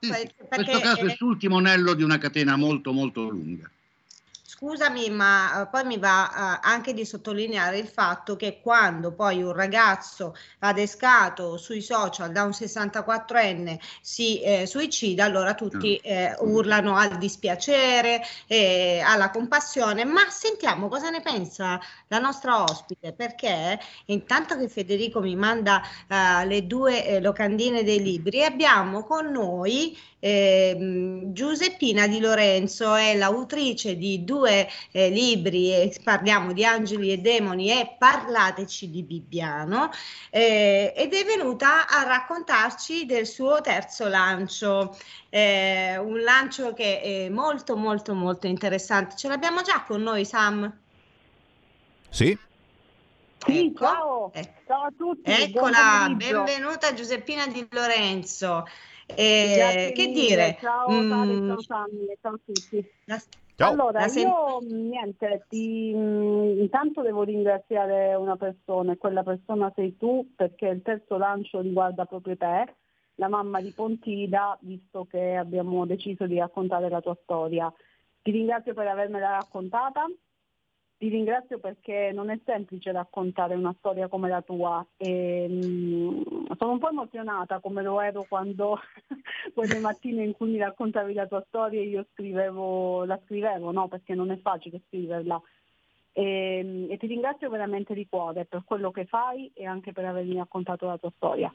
sì, questo caso è l'ultimo anello di una catena molto, molto lunga. Scusami, ma uh, poi mi va uh, anche di sottolineare il fatto che quando poi un ragazzo adescato sui social da un 64enne si eh, suicida, allora tutti eh, urlano al dispiacere, eh, alla compassione, ma sentiamo cosa ne pensa la nostra ospite, perché intanto che Federico mi manda uh, le due locandine dei libri, abbiamo con noi eh, Giuseppina Di Lorenzo è l'autrice di due eh, libri, eh, parliamo di Angeli e Demoni e Parlateci di Bibbiano, eh, ed è venuta a raccontarci del suo terzo lancio, eh, un lancio che è molto molto molto interessante. Ce l'abbiamo già con noi Sam? Sì. Sì, ecco. ciao. Eh. ciao a tutti. Eccola, benvenuta Giuseppina Di Lorenzo. Eh, che dire? Ciao, mm. ciao Sammy, ciao a tutti. Ciao. Allora, sen- io niente, ti, mm, intanto devo ringraziare una persona e quella persona sei tu perché il terzo lancio riguarda proprio te, la mamma di Pontida, visto che abbiamo deciso di raccontare la tua storia. Ti ringrazio per avermela raccontata ti ringrazio perché non è semplice raccontare una storia come la tua. E, mh, sono un po' emozionata come lo ero quando quelle mattine in cui mi raccontavi la tua storia e io scrivevo, la scrivevo, no? perché non è facile scriverla. E, e ti ringrazio veramente di cuore per quello che fai e anche per avermi raccontato la tua storia.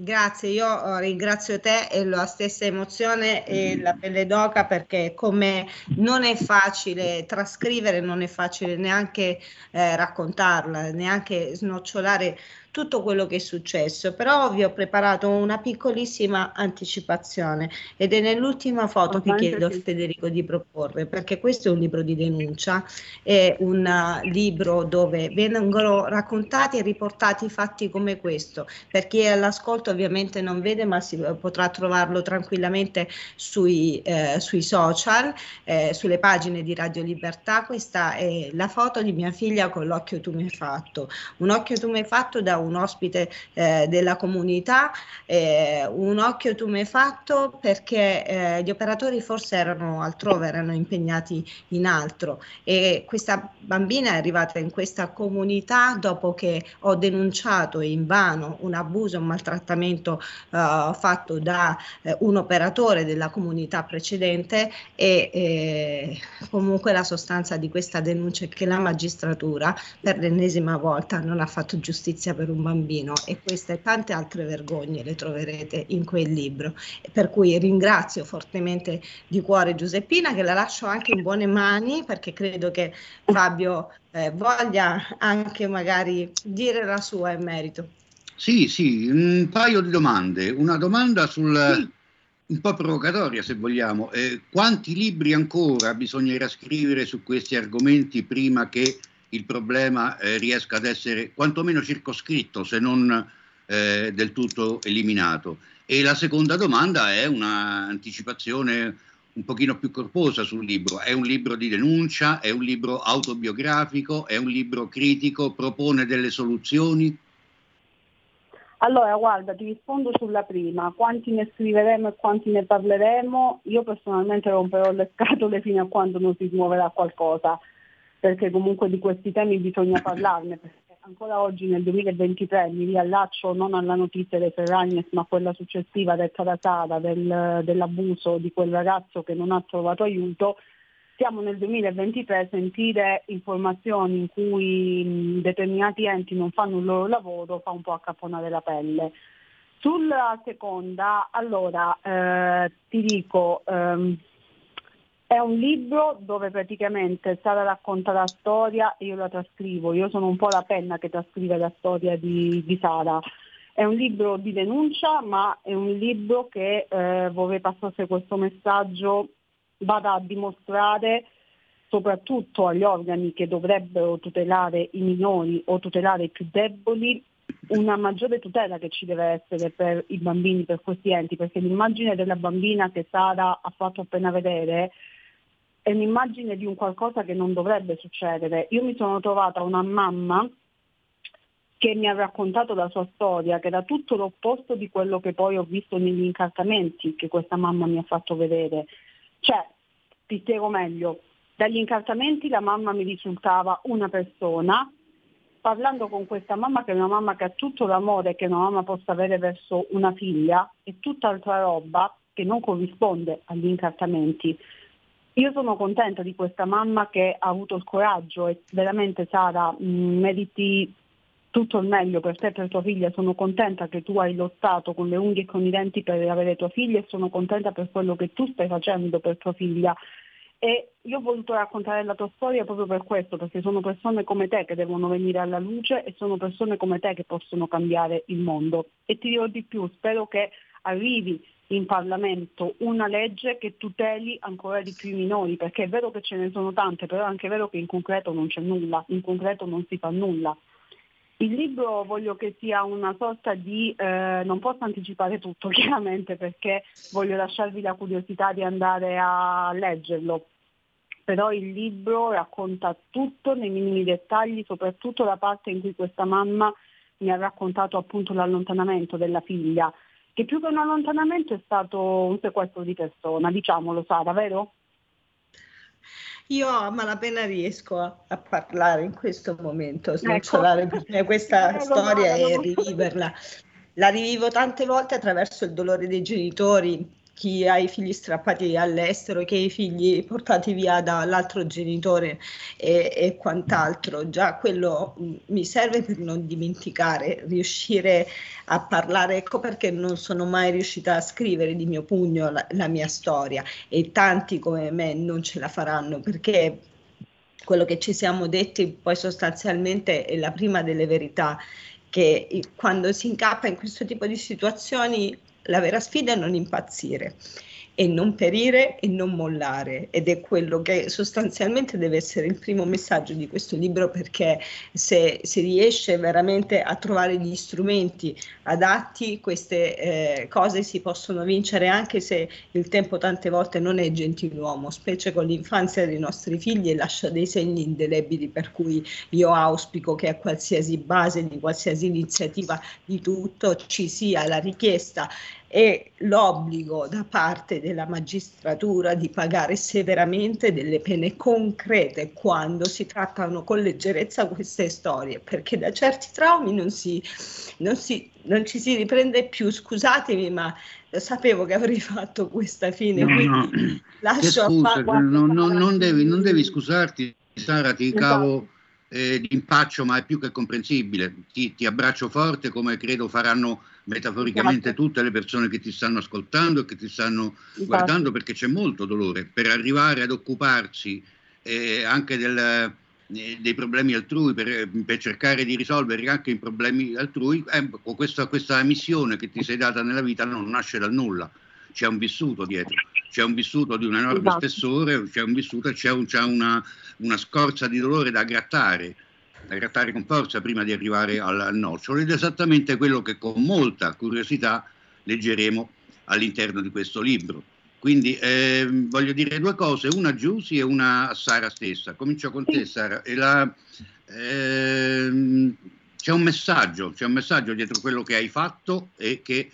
Grazie, io oh, ringrazio te e la stessa emozione e la pelle d'oca perché come non è facile trascrivere, non è facile neanche eh, raccontarla, neanche snocciolare tutto quello che è successo, però vi ho preparato una piccolissima anticipazione ed è nell'ultima foto che chiedo a Federico di proporre, perché questo è un libro di denuncia, è un uh, libro dove vengono raccontati e riportati fatti come questo, per chi è all'ascolto ovviamente non vede ma si potrà trovarlo tranquillamente sui, eh, sui social, eh, sulle pagine di Radio Libertà, questa è la foto di mia figlia con l'occhio tu mi hai fatto, un occhio tu mi hai fatto da un ospite eh, della comunità, eh, un occhio tu mi hai fatto perché eh, gli operatori forse erano altrove, erano impegnati in altro. E questa bambina è arrivata in questa comunità dopo che ho denunciato in vano un abuso, un maltrattamento uh, fatto da uh, un operatore della comunità precedente e eh, comunque la sostanza di questa denuncia è che la magistratura per l'ennesima volta non ha fatto giustizia per un bambino e queste e tante altre vergogne le troverete in quel libro. Per cui ringrazio fortemente di cuore Giuseppina che la lascio anche in buone mani perché credo che Fabio eh, voglia anche magari dire la sua in merito. Sì, sì, un paio di domande. Una domanda sul... Sì un po' provocatoria se vogliamo, eh, quanti libri ancora bisognerà scrivere su questi argomenti prima che il problema eh, riesca ad essere quantomeno circoscritto, se non eh, del tutto eliminato. E la seconda domanda è un'anticipazione un pochino più corposa sul libro. È un libro di denuncia, è un libro autobiografico, è un libro critico, propone delle soluzioni? Allora, guarda, ti rispondo sulla prima. Quanti ne scriveremo e quanti ne parleremo? Io personalmente romperò le scatole fino a quando non si smuoverà qualcosa perché comunque di questi temi bisogna parlarne, perché ancora oggi nel 2023 mi riallaccio non alla notizia dei Ferragnes ma a quella successiva detta da Sara del, dell'abuso di quel ragazzo che non ha trovato aiuto, siamo nel 2023 sentire informazioni in cui determinati enti non fanno il loro lavoro fa un po' accapponare la pelle. Sulla seconda, allora eh, ti dico, ehm, è un libro dove praticamente Sara racconta la storia e io la trascrivo, io sono un po' la penna che trascrive la storia di, di Sara. È un libro di denuncia, ma è un libro che eh, vorrei passasse questo messaggio, vada a dimostrare soprattutto agli organi che dovrebbero tutelare i minori o tutelare i più deboli una maggiore tutela che ci deve essere per i bambini, per questi enti, perché l'immagine della bambina che Sara ha fatto appena vedere è un'immagine di un qualcosa che non dovrebbe succedere. Io mi sono trovata una mamma che mi ha raccontato la sua storia, che era tutto l'opposto di quello che poi ho visto negli incartamenti che questa mamma mi ha fatto vedere. Cioè, ti spiego meglio, Dagli incartamenti la mamma mi risultava una persona, parlando con questa mamma che è una mamma che ha tutto l'amore che una mamma possa avere verso una figlia e tutt'altra roba che non corrisponde agli incartamenti. Io sono contenta di questa mamma che ha avuto il coraggio e veramente Sara mm, meriti tutto il meglio per te e per tua figlia, sono contenta che tu hai lottato con le unghie e con i denti per avere tua figlia e sono contenta per quello che tu stai facendo per tua figlia. E io ho voluto raccontare la tua storia proprio per questo, perché sono persone come te che devono venire alla luce e sono persone come te che possono cambiare il mondo. E ti dirò di più, spero che arrivi in Parlamento una legge che tuteli ancora di più i minori, perché è vero che ce ne sono tante, però è anche vero che in concreto non c'è nulla, in concreto non si fa nulla. Il libro voglio che sia una sorta di, eh, non posso anticipare tutto chiaramente perché voglio lasciarvi la curiosità di andare a leggerlo, però il libro racconta tutto nei minimi dettagli, soprattutto la parte in cui questa mamma mi ha raccontato appunto l'allontanamento della figlia, che più che un allontanamento è stato un sequestro di persona, diciamolo Sara, vero? Io a malapena riesco a, a parlare in questo momento, snocciolare ecco. per me questa Prego, storia e riviverla. La rivivo tante volte attraverso il dolore dei genitori, chi ha i figli strappati all'estero, chi ha i figli portati via dall'altro genitore e, e quant'altro. Già quello mm, mi serve per non dimenticare, riuscire a parlare. Ecco perché non sono mai riuscita a scrivere di mio pugno la, la mia storia e tanti come me non ce la faranno perché quello che ci siamo detti poi sostanzialmente è la prima delle verità che quando si incappa in questo tipo di situazioni la vera sfida è non impazzire e non perire e non mollare. Ed è quello che sostanzialmente deve essere il primo messaggio di questo libro perché se si riesce veramente a trovare gli strumenti adatti queste eh, cose si possono vincere anche se il tempo tante volte non è gentiluomo specie con l'infanzia dei nostri figli e lascia dei segni indelebili per cui io auspico che a qualsiasi base di qualsiasi iniziativa di tutto ci sia la richiesta e l'obbligo da parte della magistratura di pagare severamente delle pene concrete quando si trattano con leggerezza queste storie, perché da certi traumi non, si, non, si, non ci si riprende più. Scusatemi, ma sapevo che avrei fatto questa fine, no, no. lascio scusa, a fare. No, non, devi, non devi scusarti, Sara, ti esatto. cavo eh, d'impaccio, ma è più che comprensibile. Ti, ti abbraccio forte come credo faranno metaforicamente esatto. tutte le persone che ti stanno ascoltando e che ti stanno esatto. guardando perché c'è molto dolore per arrivare ad occuparsi eh, anche del, eh, dei problemi altrui, per, per, cercare di risolvere anche i problemi altrui, eh, questa, questa missione che ti sei data nella vita non nasce dal nulla, c'è un vissuto dietro, c'è un vissuto di un enorme esatto. spessore, c'è un vissuto, c'è, un, c'è una, una scorza di dolore da grattare grattare con forza prima di arrivare al, al nocciolo ed è esattamente quello che con molta curiosità leggeremo all'interno di questo libro. Quindi eh, voglio dire due cose, una a Giussi e una a Sara stessa. Comincio con te Sara. La, eh, c'è un messaggio, c'è un messaggio dietro quello che hai fatto e che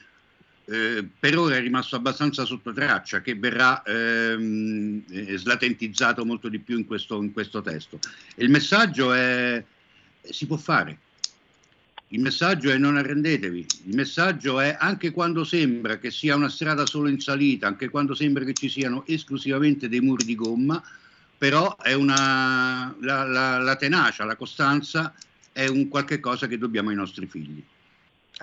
eh, per ora è rimasto abbastanza sotto traccia, che verrà ehm, eh, slatentizzato molto di più in questo, in questo testo. Il messaggio è si può fare. Il messaggio è non arrendetevi, il messaggio è anche quando sembra che sia una strada solo in salita, anche quando sembra che ci siano esclusivamente dei muri di gomma, però è una, la, la, la tenacia, la costanza è un qualche cosa che dobbiamo ai nostri figli.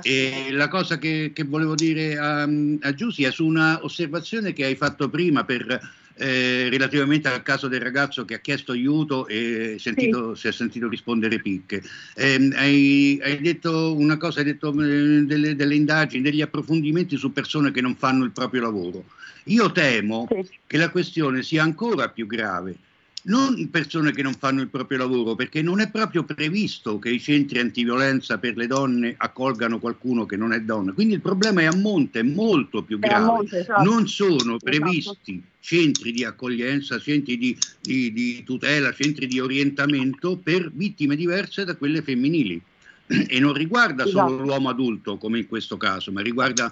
E la cosa che, che volevo dire a, a Giussi è su una osservazione che hai fatto prima per eh, relativamente al caso del ragazzo che ha chiesto aiuto e sentito, sì. si è sentito rispondere picche. Eh, hai, hai, detto una cosa, hai detto eh, delle, delle, indagini, degli approfondimenti su persone che non fanno il proprio lavoro. Io temo sì. che la questione sia ancora più grave non persone che non fanno il proprio lavoro, perché non è proprio previsto che i centri antiviolenza per le donne accolgano qualcuno che non è donna. Quindi il problema è a monte, è molto più grave. Monte, esatto. Non sono esatto. previsti esatto. centri di accoglienza, centri di, di, di tutela, centri di orientamento per vittime diverse da quelle femminili. E non riguarda solo esatto. l'uomo adulto, come in questo caso, ma riguarda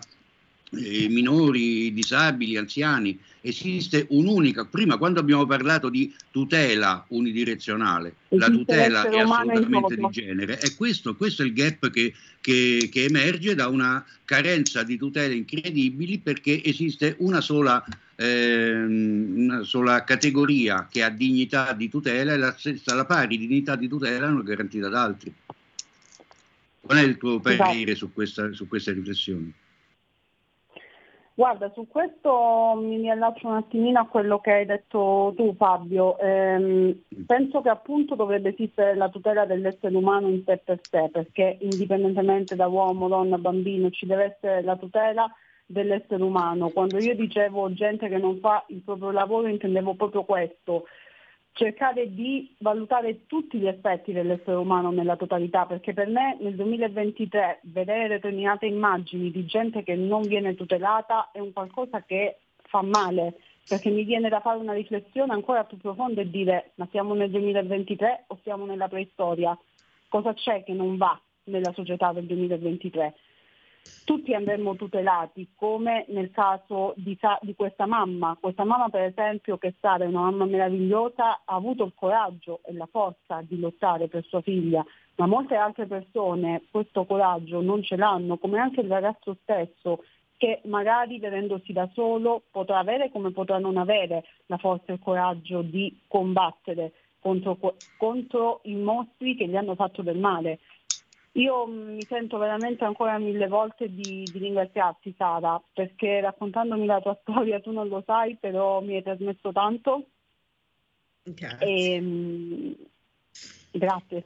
eh, minori, disabili, anziani. Esiste un'unica, prima quando abbiamo parlato di tutela unidirezionale, la tutela è assolutamente di genere, e questo, questo, è il gap che, che, che emerge da una carenza di tutele incredibili perché esiste una sola eh, una sola categoria che ha dignità di tutela e la, stessa, la pari dignità di tutela non garantita da altri. Qual è il tuo esatto. parere su questa, su questa riflessione? Guarda, su questo mi riallaccio un attimino a quello che hai detto tu Fabio. Eh, penso che appunto dovrebbe esistere la tutela dell'essere umano in sé per sé, perché indipendentemente da uomo, donna, bambino, ci deve essere la tutela dell'essere umano. Quando io dicevo gente che non fa il proprio lavoro intendevo proprio questo, cercare di valutare tutti gli aspetti dell'essere umano nella totalità, perché per me nel 2023 vedere determinate immagini di gente che non viene tutelata è un qualcosa che fa male, perché mi viene da fare una riflessione ancora più profonda e dire ma siamo nel 2023 o siamo nella preistoria? Cosa c'è che non va nella società del 2023? Tutti andremmo tutelati, come nel caso di, di, questa mamma. Questa mamma, per esempio, che è stata una mamma meravigliosa, ha avuto il coraggio e la forza di lottare per sua figlia, ma molte altre persone questo coraggio non ce l'hanno, come anche il ragazzo stesso che magari vedendosi da solo potrà avere come potrà non avere la forza e il coraggio di combattere contro, contro i mostri che gli hanno fatto del male. Io mi sento veramente ancora mille volte di, di, ringraziarti Sara, perché raccontandomi la tua storia tu non lo sai, però mi hai trasmesso tanto. Grazie. E, mh, grazie.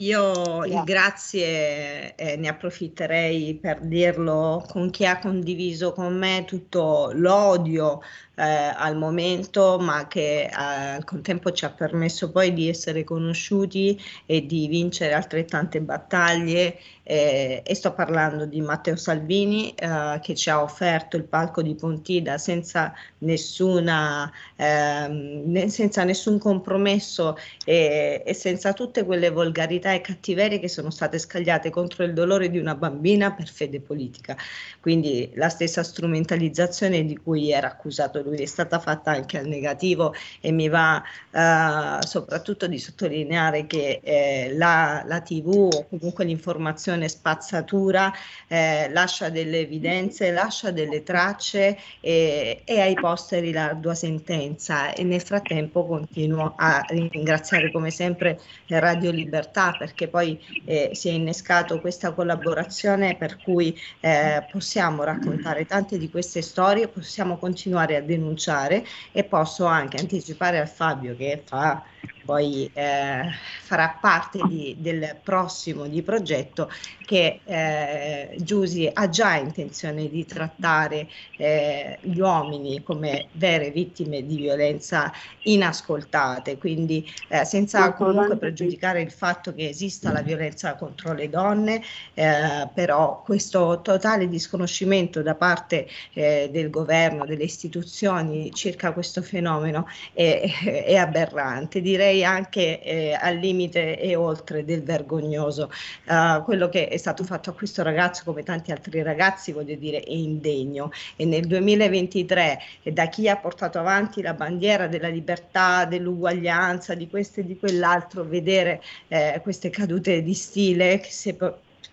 Io grazie. il grazie eh, ne approfitterei per dirlo con chi ha condiviso con me tutto l'odio eh, al momento, ma che eh, al contempo ci ha permesso poi di essere conosciuti e di vincere altrettante battaglie. Eh, e sto parlando di Matteo Salvini eh, che ci ha offerto il palco di Pontida senza, nessuna, ehm, senza nessun compromesso e, e senza tutte quelle volgarità e cattiverie che sono state scagliate contro il dolore di una bambina per fede politica. Quindi la stessa strumentalizzazione di cui era accusato lui lui è stata fatta anche al negativo e mi va eh, soprattutto di sottolineare che eh, la, la, TV o comunque l'informazione spazzatura eh, lascia delle evidenze, lascia delle tracce e, e ai posteri l'ardua sentenza e nel frattempo continuo a ringraziare come sempre Radio Libertà perché poi eh, si è innescato questa collaborazione per cui eh, possiamo raccontare tante di queste storie, possiamo continuare a denunciare e posso anche anticipare al Fabio che fa poi eh, farà parte di, del prossimo di progetto che eh, Giusi ha già intenzione di trattare eh, gli uomini come vere vittime di violenza inascoltate, quindi eh, senza comunque pregiudicare il fatto che esista la violenza contro le donne, eh, però questo totale disconoscimento da parte eh, del governo, delle istituzioni circa questo fenomeno è, è aberrante. Direi anche eh, al limite e oltre del vergognoso. Uh, quello che è stato fatto a questo ragazzo, come tanti altri ragazzi, voglio dire, è indegno. E nel 2023, da chi ha portato avanti la bandiera della libertà, dell'uguaglianza, di questo e di quell'altro, vedere eh, queste cadute di stile che se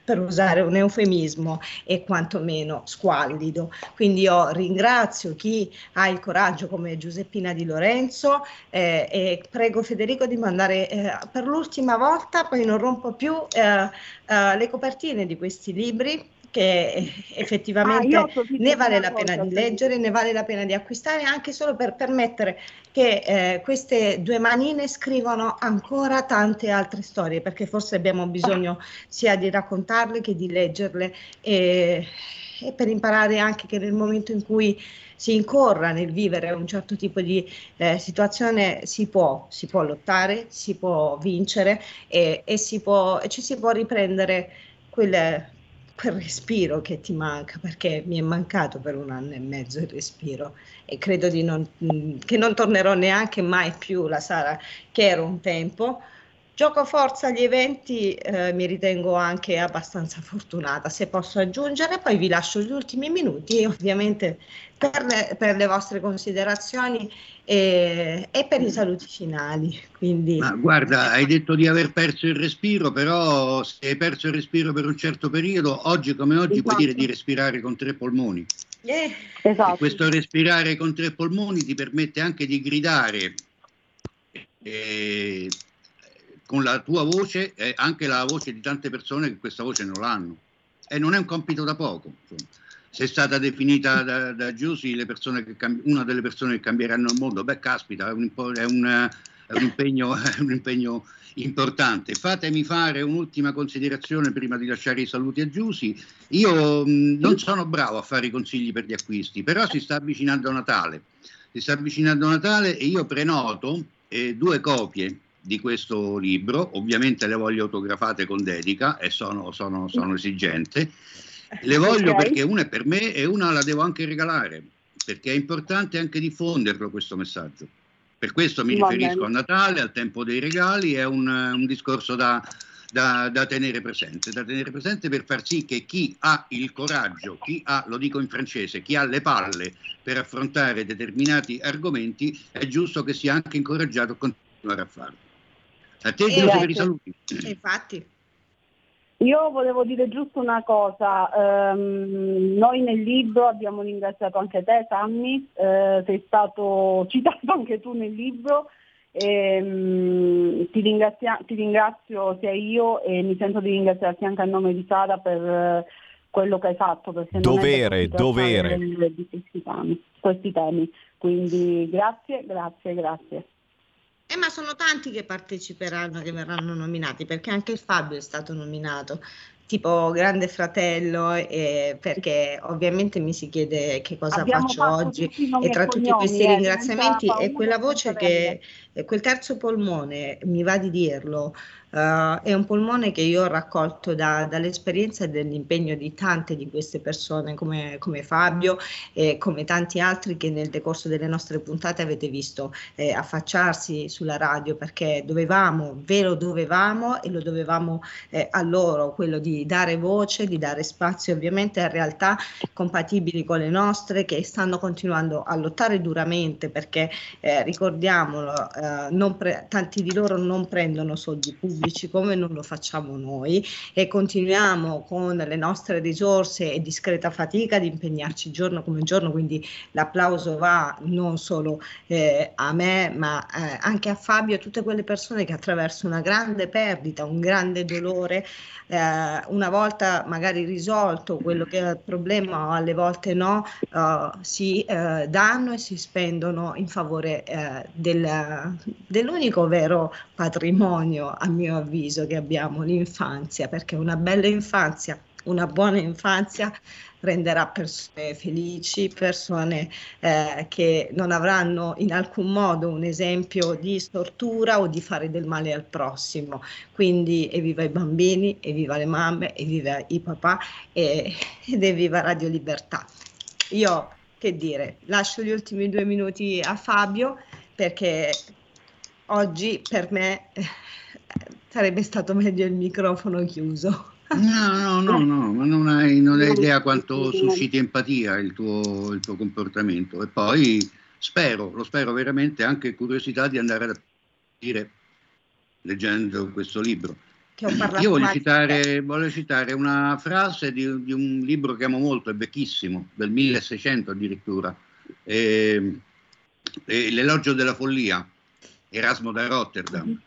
per usare un eufemismo, è quantomeno squallido. Quindi io ringrazio chi ha il coraggio come Giuseppina Di Lorenzo eh, e prego Federico di mandare eh, per l'ultima volta, poi non rompo più, eh, eh le copertine di questi libri che effettivamente ah, ne vale la pena di leggere, ne vale la pena di acquistare anche solo per permettere che eh, queste due manine scrivano ancora tante altre storie, perché forse abbiamo bisogno sia di raccontarle che di leggerle e, e per imparare anche che nel momento in cui si incorra nel vivere un certo tipo di eh, situazione si può, si può lottare, si può vincere e, e, si può, e ci si può riprendere quelle, quel respiro che ti manca, perché mi è mancato per un anno e mezzo il respiro e credo non, che non tornerò neanche mai più la Sara che ero un tempo, Gioco forza agli eventi, eh, mi ritengo anche abbastanza fortunata, se posso aggiungere, poi vi lascio gli ultimi minuti e ovviamente per le, per le vostre considerazioni e, e, per i saluti finali. Quindi... Ma guarda, hai detto di aver perso il respiro, però se hai perso il respiro per un certo periodo, oggi come oggi esatto. puoi dire di respirare con tre polmoni. Eh. Esatto. questo respirare con tre polmoni ti permette anche di gridare. Eh, con la tua voce e anche la voce di tante persone che questa voce non l'hanno. E non è un compito da poco. Insomma. Se è stata definita da, da Giussi cambi- una delle persone che cambieranno il mondo, beh, caspita, è un, è un, è un, impegno, è un impegno, importante. Fatemi fare un'ultima considerazione prima di lasciare i saluti a Giussi. Io mh, non sono bravo a fare i consigli per gli acquisti, però si sta avvicinando Natale. Si sta avvicinando Natale e io prenoto eh, due copie di questo libro, ovviamente le voglio autografate con dedica e sono, sono, sono esigente. Le voglio okay. perché una è per me e una la devo anche regalare, perché è importante anche diffonderlo questo messaggio. Per questo mi Va riferisco bene. a Natale, al tempo dei regali, è un, un discorso da, da, da, tenere presente, da tenere presente per far sì che chi ha il coraggio, chi ha, lo dico in francese, chi ha le palle per affrontare determinati argomenti, è giusto che sia anche incoraggiato a continuare a farlo. A te Giuseppe per i saluti. Infatti. Io volevo dire giusto una cosa, um, noi nel libro abbiamo ringraziato anche te Sammy, uh, sei stato citato anche tu nel libro, e, um, ti, ringrazia- ti, ringrazio sia io e mi sento di ringraziarti anche a nome di Sara per uh, quello che hai fatto. Perché dovere, dovere. Di questi temi, quindi grazie, grazie, grazie. Eh, ma sono tanti che parteciperanno, che verranno nominati, perché anche il Fabio è stato nominato, tipo Grande Fratello, eh, perché ovviamente mi si chiede che cosa Abbiamo faccio oggi e tra tutti questi eh, ringraziamenti è quella voce che, quel terzo polmone, mi va di dirlo, Uh, è un polmone che io ho raccolto da, dall'esperienza e dall'impegno di tante di queste persone come, come, Fabio e come tanti altri che nel decorso delle nostre puntate avete visto eh, affacciarsi sulla radio perché dovevamo, ve lo dovevamo e lo dovevamo eh, a loro, quello di dare voce, di dare spazio ovviamente a realtà compatibili con le nostre che stanno continuando a lottare duramente perché eh, ricordiamolo, eh, pre- tanti di loro non prendono soldi pubblici pubblici come non lo facciamo noi e continuiamo con le nostre risorse e discreta fatica ad impegnarci giorno come giorno, quindi l'applauso va non solo eh, a me ma eh, anche a Fabio e a tutte quelle persone che attraverso una grande perdita, un grande dolore, eh, una volta magari risolto quello che è il problema o alle volte no, uh, si uh, danno e si spendono in favore uh, del, dell'unico vero patrimonio a mio mio avviso, che abbiamo l'infanzia, perché una bella infanzia, una buona infanzia renderà persone felici, persone eh, che non avranno in alcun modo un esempio di stortura o di fare del male al prossimo. Quindi evviva i bambini, evviva le mamme, evviva i papà e, ed evviva Radio Libertà. Io che dire, lascio gli ultimi due minuti a Fabio perché oggi per me sarebbe stato meglio il microfono chiuso. No, no, no, no, ma non hai, non hai idea quanto susciti empatia il tuo, il tuo, comportamento. E poi spero, lo spero veramente, anche curiosità di andare a dire leggendo questo libro. Io voglio citare, voglio citare, una frase di, di, un libro che amo molto, è vecchissimo, del 1600 addirittura, eh, L'elogio della follia, Erasmo da Rotterdam.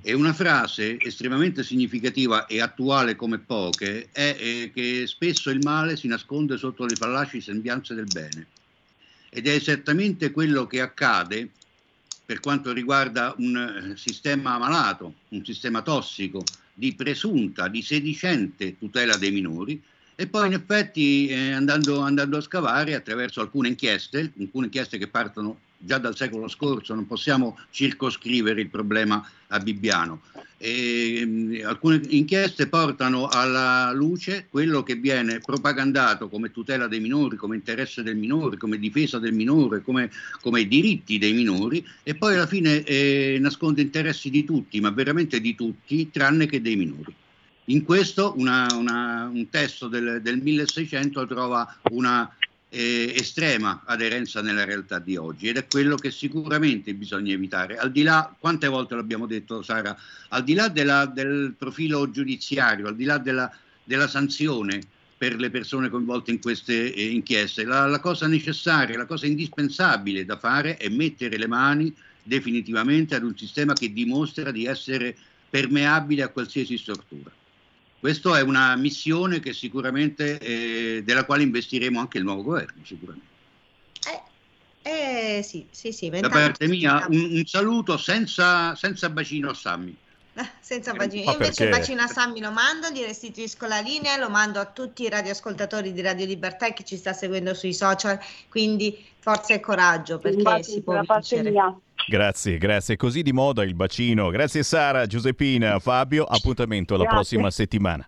E una frase estremamente significativa e attuale come poche è, è che spesso il male si nasconde sotto le fallaci sembianze del bene. Ed è esattamente quello che accade per quanto riguarda un eh, sistema malato, un sistema tossico di presunta, di sedicente tutela dei minori, e poi in effetti eh, andando, andando, a scavare attraverso alcune inchieste, alcune inchieste che partono già dal secolo scorso, non possiamo circoscrivere il problema a Bibbiano. E, mh, alcune inchieste portano alla luce quello che viene propagandato come tutela dei minori, come interesse del minore, come difesa del minore, come, come diritti dei minori e poi alla fine eh, nasconde interessi di tutti, ma veramente di tutti, tranne che dei minori. In questo una, una, un testo del, del 1600 trova una eh, estrema aderenza nella realtà di oggi ed è quello che sicuramente bisogna evitare. Al di là, quante volte l'abbiamo detto Sara, al di là della, del profilo giudiziario, al di là della, della, sanzione per le persone coinvolte in queste eh, inchieste, la, la cosa necessaria, la cosa indispensabile da fare è mettere le mani definitivamente ad un sistema che dimostra di essere permeabile a qualsiasi stortura. Questa è una missione che sicuramente, eh, della quale investiremo anche il nuovo governo, sicuramente. Eh, eh sì, sì, sì. Da parte mia un, un saluto senza, senza, bacino a Sammy. Ah, senza bacino. Io invece il bacino a Sammy lo mando, gli restituisco la linea, lo mando a tutti i radioascoltatori di Radio Libertà e chi ci sta seguendo sui social, quindi forza e coraggio perché si può vincere. Mia. Grazie, grazie. Così di moda il bacino. Grazie Sara, Giuseppina, Fabio. Appuntamento alla grazie. prossima settimana.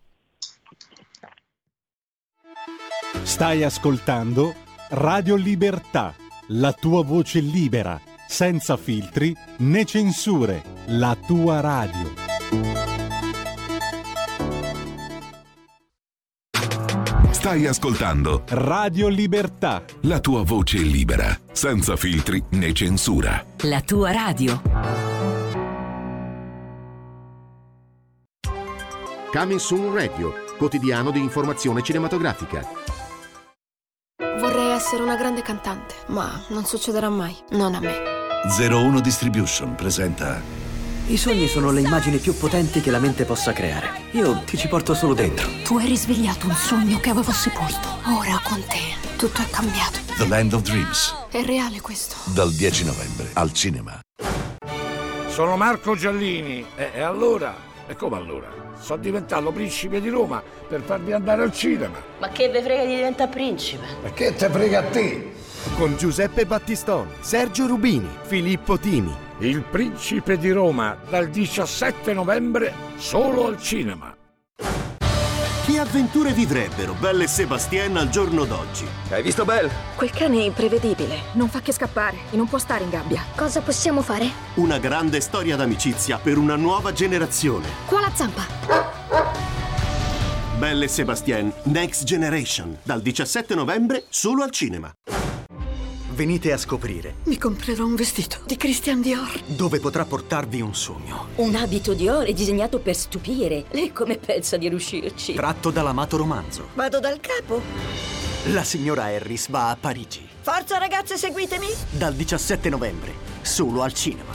Stai ascoltando Radio Libertà, la tua voce libera, senza filtri né censure, la tua radio. Stai ascoltando Radio Libertà. La tua voce libera, senza filtri né censura. La tua radio. Coming Soon Radio, quotidiano di informazione cinematografica. Vorrei essere una grande cantante, ma non succederà mai, non a me. 01 Distribution presenta i sogni sono le immagini più potenti che la mente possa creare. Io ti ci porto solo dentro. Tu hai risvegliato un sogno che avevo sepolto. Ora con te tutto è cambiato. The Land of Dreams. È reale questo. Dal 10 novembre al cinema. Sono Marco Giallini. E, e allora? E come allora? Sono diventato principe di Roma per farvi andare al cinema. Ma che ve frega di diventare principe? Ma che te frega a te? Con Giuseppe Battistoni, Sergio Rubini, Filippo Timi il Principe di Roma dal 17 novembre solo al cinema. Che avventure vivrebbero Belle e Sebastien al giorno d'oggi? Hai visto Belle? Quel cane è imprevedibile, non fa che scappare e non può stare in gabbia. Cosa possiamo fare? Una grande storia d'amicizia per una nuova generazione. Qua la zampa! Belle e Sebastien Next Generation dal 17 novembre solo al cinema. Venite a scoprire. Mi comprerò un vestito di Christian Dior. Dove potrà portarvi un sogno. Un abito Dior è disegnato per stupire. Lei come pensa di riuscirci? Tratto dall'amato romanzo. Vado dal capo. La signora Harris va a Parigi. Forza ragazze, seguitemi! Dal 17 novembre, solo al cinema.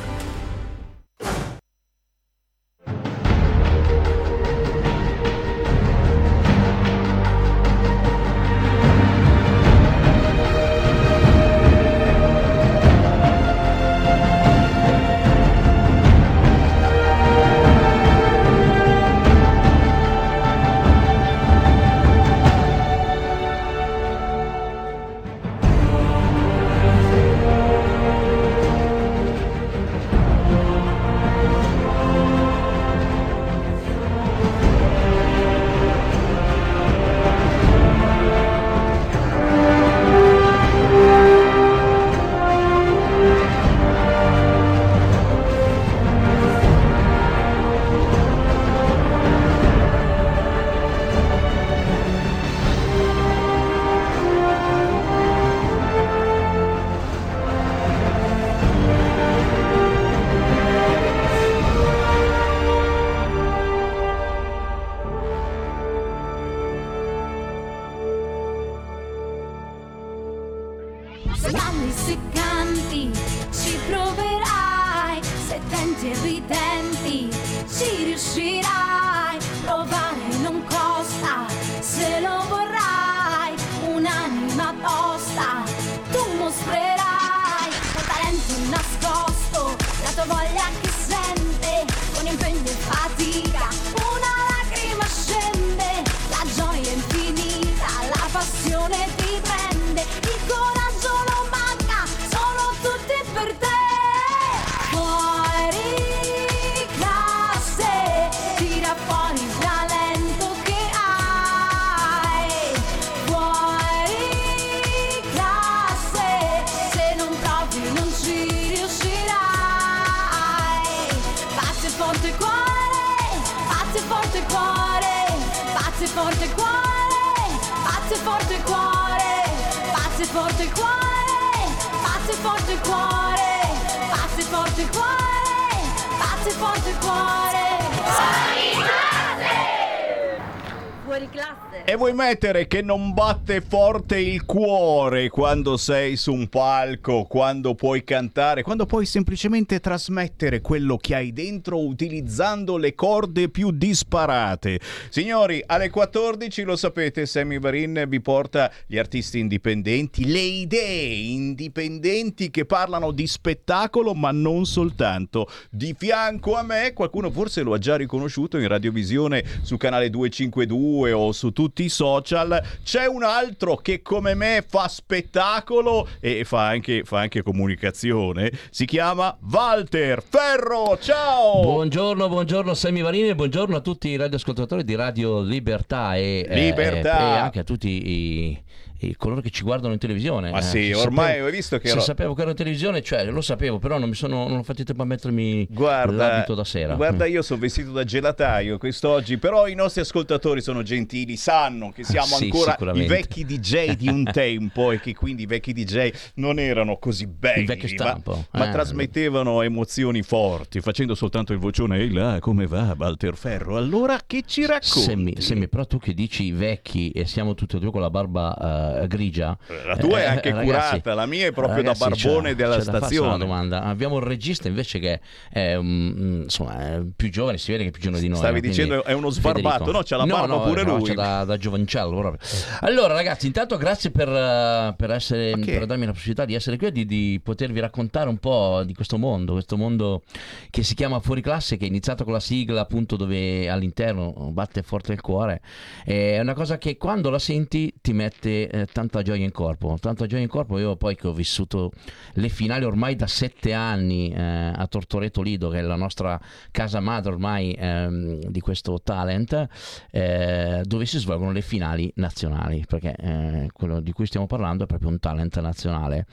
E vuoi mettere che non batte forte il cuore quando sei su un palco, quando puoi cantare, quando puoi semplicemente trasmettere quello che hai dentro utilizzando le corde più disparate. Signori, alle 14 lo sapete, Sammy Varin vi porta gli artisti indipendenti, le idee indipendenti che parlano di spettacolo, ma non soltanto. Di fianco a me, qualcuno forse lo ha già riconosciuto in radiovisione su canale 252 o su tutti i social. C'è un altro che come me fa spettacolo e fa anche, fa anche comunicazione. Si chiama Walter Ferro. Ciao! Buongiorno, buongiorno Sammy Varini e buongiorno a tutti i radioascoltatori di Radio Libertà e, eh, Libertà. e anche a tutti i, i- coloro che ci guardano in televisione. Ma Eh, sì, ormai sapevo- hai visto che se ero- sapevo che ero in televisione, cioè lo sapevo, però non mi sono non ho fatto tempo a mettermi Guarda, l'abito da sera. guarda, Mm. io sono vestito da gelataio quest'oggi, però i nostri ascoltatori sono gentili, sanno che siamo Sì, ancora i vecchi DJ di un tempo e che quindi i vecchi DJ non erano così belli, ma, ma eh. trasmettevano emozioni forti, facendo soltanto il vocione Ehi là, come va Walter Ferro? Allora che ci racconti? Semmi, Semmi, però tu che dici vecchi e siamo tutti e due con la barba eh, grigia. La tua è anche ragazzi, curata, la mia è proprio da ragazzi, barbone c'è- della c'è da stazione. una domanda. Abbiamo un regista invece che è mm, insomma, più giovane, si vede che è più giovane di noi. Stavi no? Dicendo è uno sbarbato, Federico. no, c'ha la No, barba no, pure no, lui. da, da giovancello proprio. Allora ragazzi, intanto grazie per, eh, per, essere, per darmi la possibilità di essere qui e di, di potervi raccontare un po' di questo mondo, questo mondo che si chiama Fuori Classe, che è iniziato con la sigla appunto dove all'interno batte forte il cuore. È una cosa che quando la senti ti mette eh, tanta gioia in corpo, tanta gioia in corpo. Io poi che ho vissuto le finali ormai da sette anni eh, a Tortoreto Lido, che è la nostra casa madre ormai ehm, di questo talent, eh, dove si svolgono le finali nazionali, perché eh, quello di cui stiamo parlando è proprio un talent nazionale.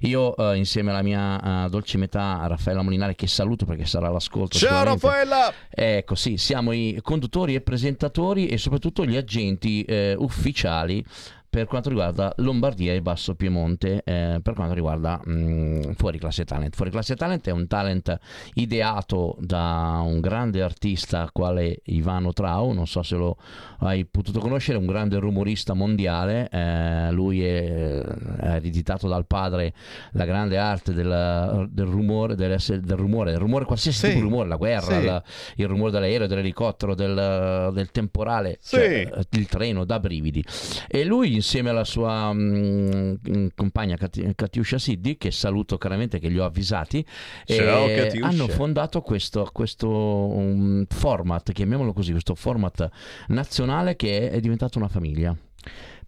Io eh, insieme alla mia dolce metà Raffaella Molinari, che saluto perché sarà all'ascolto. Ciao. Raffaella! Ecco, sì, siamo i conduttori e presentatori e soprattutto gli agenti ufficiali per quanto riguarda Lombardia e Basso Piemonte, eh, per quanto riguarda mh, Fuori Classe Talent. Fuori Classe Talent è un talent ideato da un grande artista quale Ivano Trau, non so se lo hai potuto conoscere, un grande rumorista mondiale, eh, lui ha ereditato dal padre la grande arte del, del rumore, dell'essere- del rumore, del rumore, qualsiasi Sì, tipo di rumore, la guerra, sì. la- il rumore dell'aereo, dell'elicottero, del, del temporale, Sì. cioè, eh, il treno, da brividi. E lui insieme alla sua mm, mm, compagna Kat- Katiusha Siddi, che saluto caramente, che li ho avvisati, Ciao, Katiuscia. hanno fondato questo, questo um, format, chiamiamolo così, questo format nazionale che è diventato una famiglia.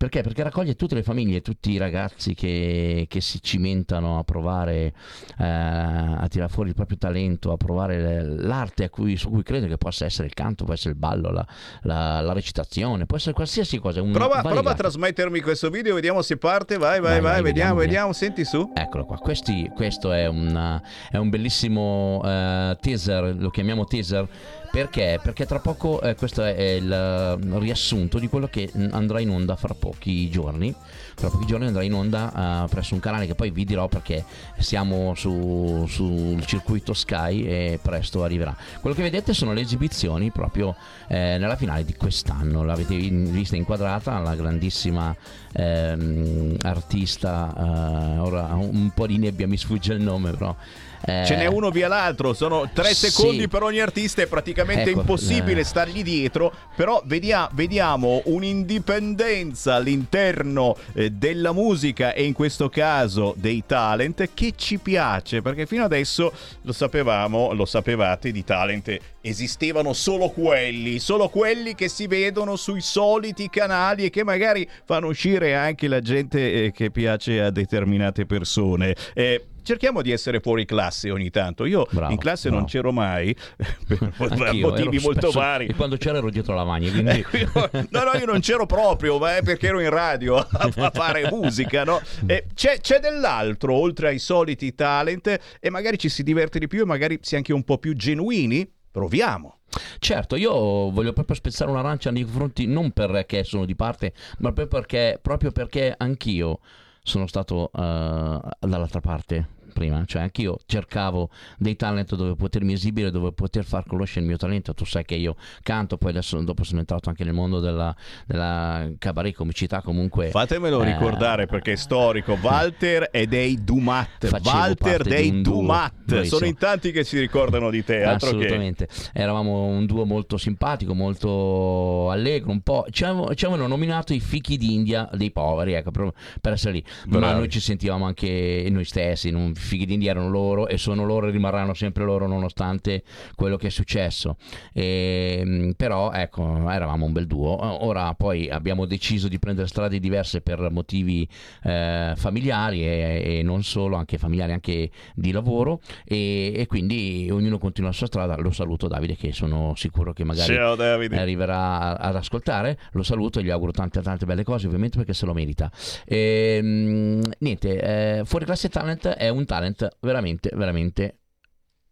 Perché? Perché raccoglie tutte le famiglie, tutti i ragazzi che, che si cimentano a provare eh, a tirare fuori il proprio talento, a provare l'arte a cui, su cui credo che possa essere il canto, può essere il ballo, la, la- la recitazione, può essere qualsiasi cosa. Prova, prova a trasmettermi questo video, vediamo se parte. Vai, vai, vai, Vai, vediamo, vediamo, vediamo, senti su. Eccolo qua, Questi- questo è un, è un bellissimo eh, teaser, lo chiamiamo teaser perché? Perché tra poco eh, questo è il eh, riassunto di quello che mm, andrà in onda fra pochi giorni. Fra pochi giorni andrà in onda eh, presso un canale che poi vi dirò perché siamo su- sul circuito Sky e presto arriverà. Quello che vedete sono le esibizioni proprio eh, nella finale di quest'anno. L'avete vista inquadrata, la grandissima ehm, artista, eh, ora un po' di nebbia mi sfugge il nome però. Eh, Ce n'è uno via l'altro, sono tre sì. secondi per ogni artista, è praticamente Ecco, impossibile eh. stargli dietro, però vedia- vediamo un'indipendenza all'interno eh, della musica e in questo caso dei talent che ci piace, perché fino adesso lo sapevamo, lo sapevate, di talent esistevano solo quelli, solo quelli che si vedono sui soliti canali e che magari fanno uscire anche la gente eh, che piace a determinate persone. Eh, Cerchiamo di essere fuori classe ogni tanto. Io in classe non c'ero mai, per Anch'io, motivi molto spesso- vari. E quando c'ero ero dietro la lavagna, quindi... Ecco, io- no, no, io non c'ero proprio, ma è perché ero in radio a, a fare musica, no? E c'è, c'è dell'altro, oltre ai soliti talent, e magari ci si diverte di più e magari si è anche un po' più genuini. Proviamo. Certo, io voglio proprio spezzare un'arancia nei confronti non perché sono di parte, ma proprio perché, proprio perché anch'io sono stato eh, dall'altra parte prima, cioè anch'io cercavo dei talent dove potermi esibire, dove poter far conoscere il mio talento. Tu sai che io canto, poi adesso dopo sono entrato anche nel mondo della, della cabaret comicità comunque. Fatemelo eh, ricordare perché è storico. Walter e dei Dumat. Walter dei Dumat. Sono in tanti che si ricordano di te. Altro che... Assolutamente, eravamo un duo molto simpatico, molto allegro, un po'. Ci avevano, nominato i fichi d'India dei poveri, ecco, proprio per essere lì. Ma Bravi. noi ci sentivamo anche noi stessi, non, fighi d'India erano loro e sono loro e rimarranno sempre loro nonostante quello che è successo. E, però ecco, eravamo un bel duo. Ora poi abbiamo deciso di prendere strade diverse per motivi eh, familiari e, e non solo, anche familiari, anche di lavoro e, e quindi ognuno continua la sua strada. Lo saluto Davide che sono sicuro che magari Ciao, arriverà ad ascoltare. Lo saluto e gli auguro tante tante belle cose ovviamente perché se lo merita. Ehm, niente, eh, Fuori Classe Talent è un talent veramente, veramente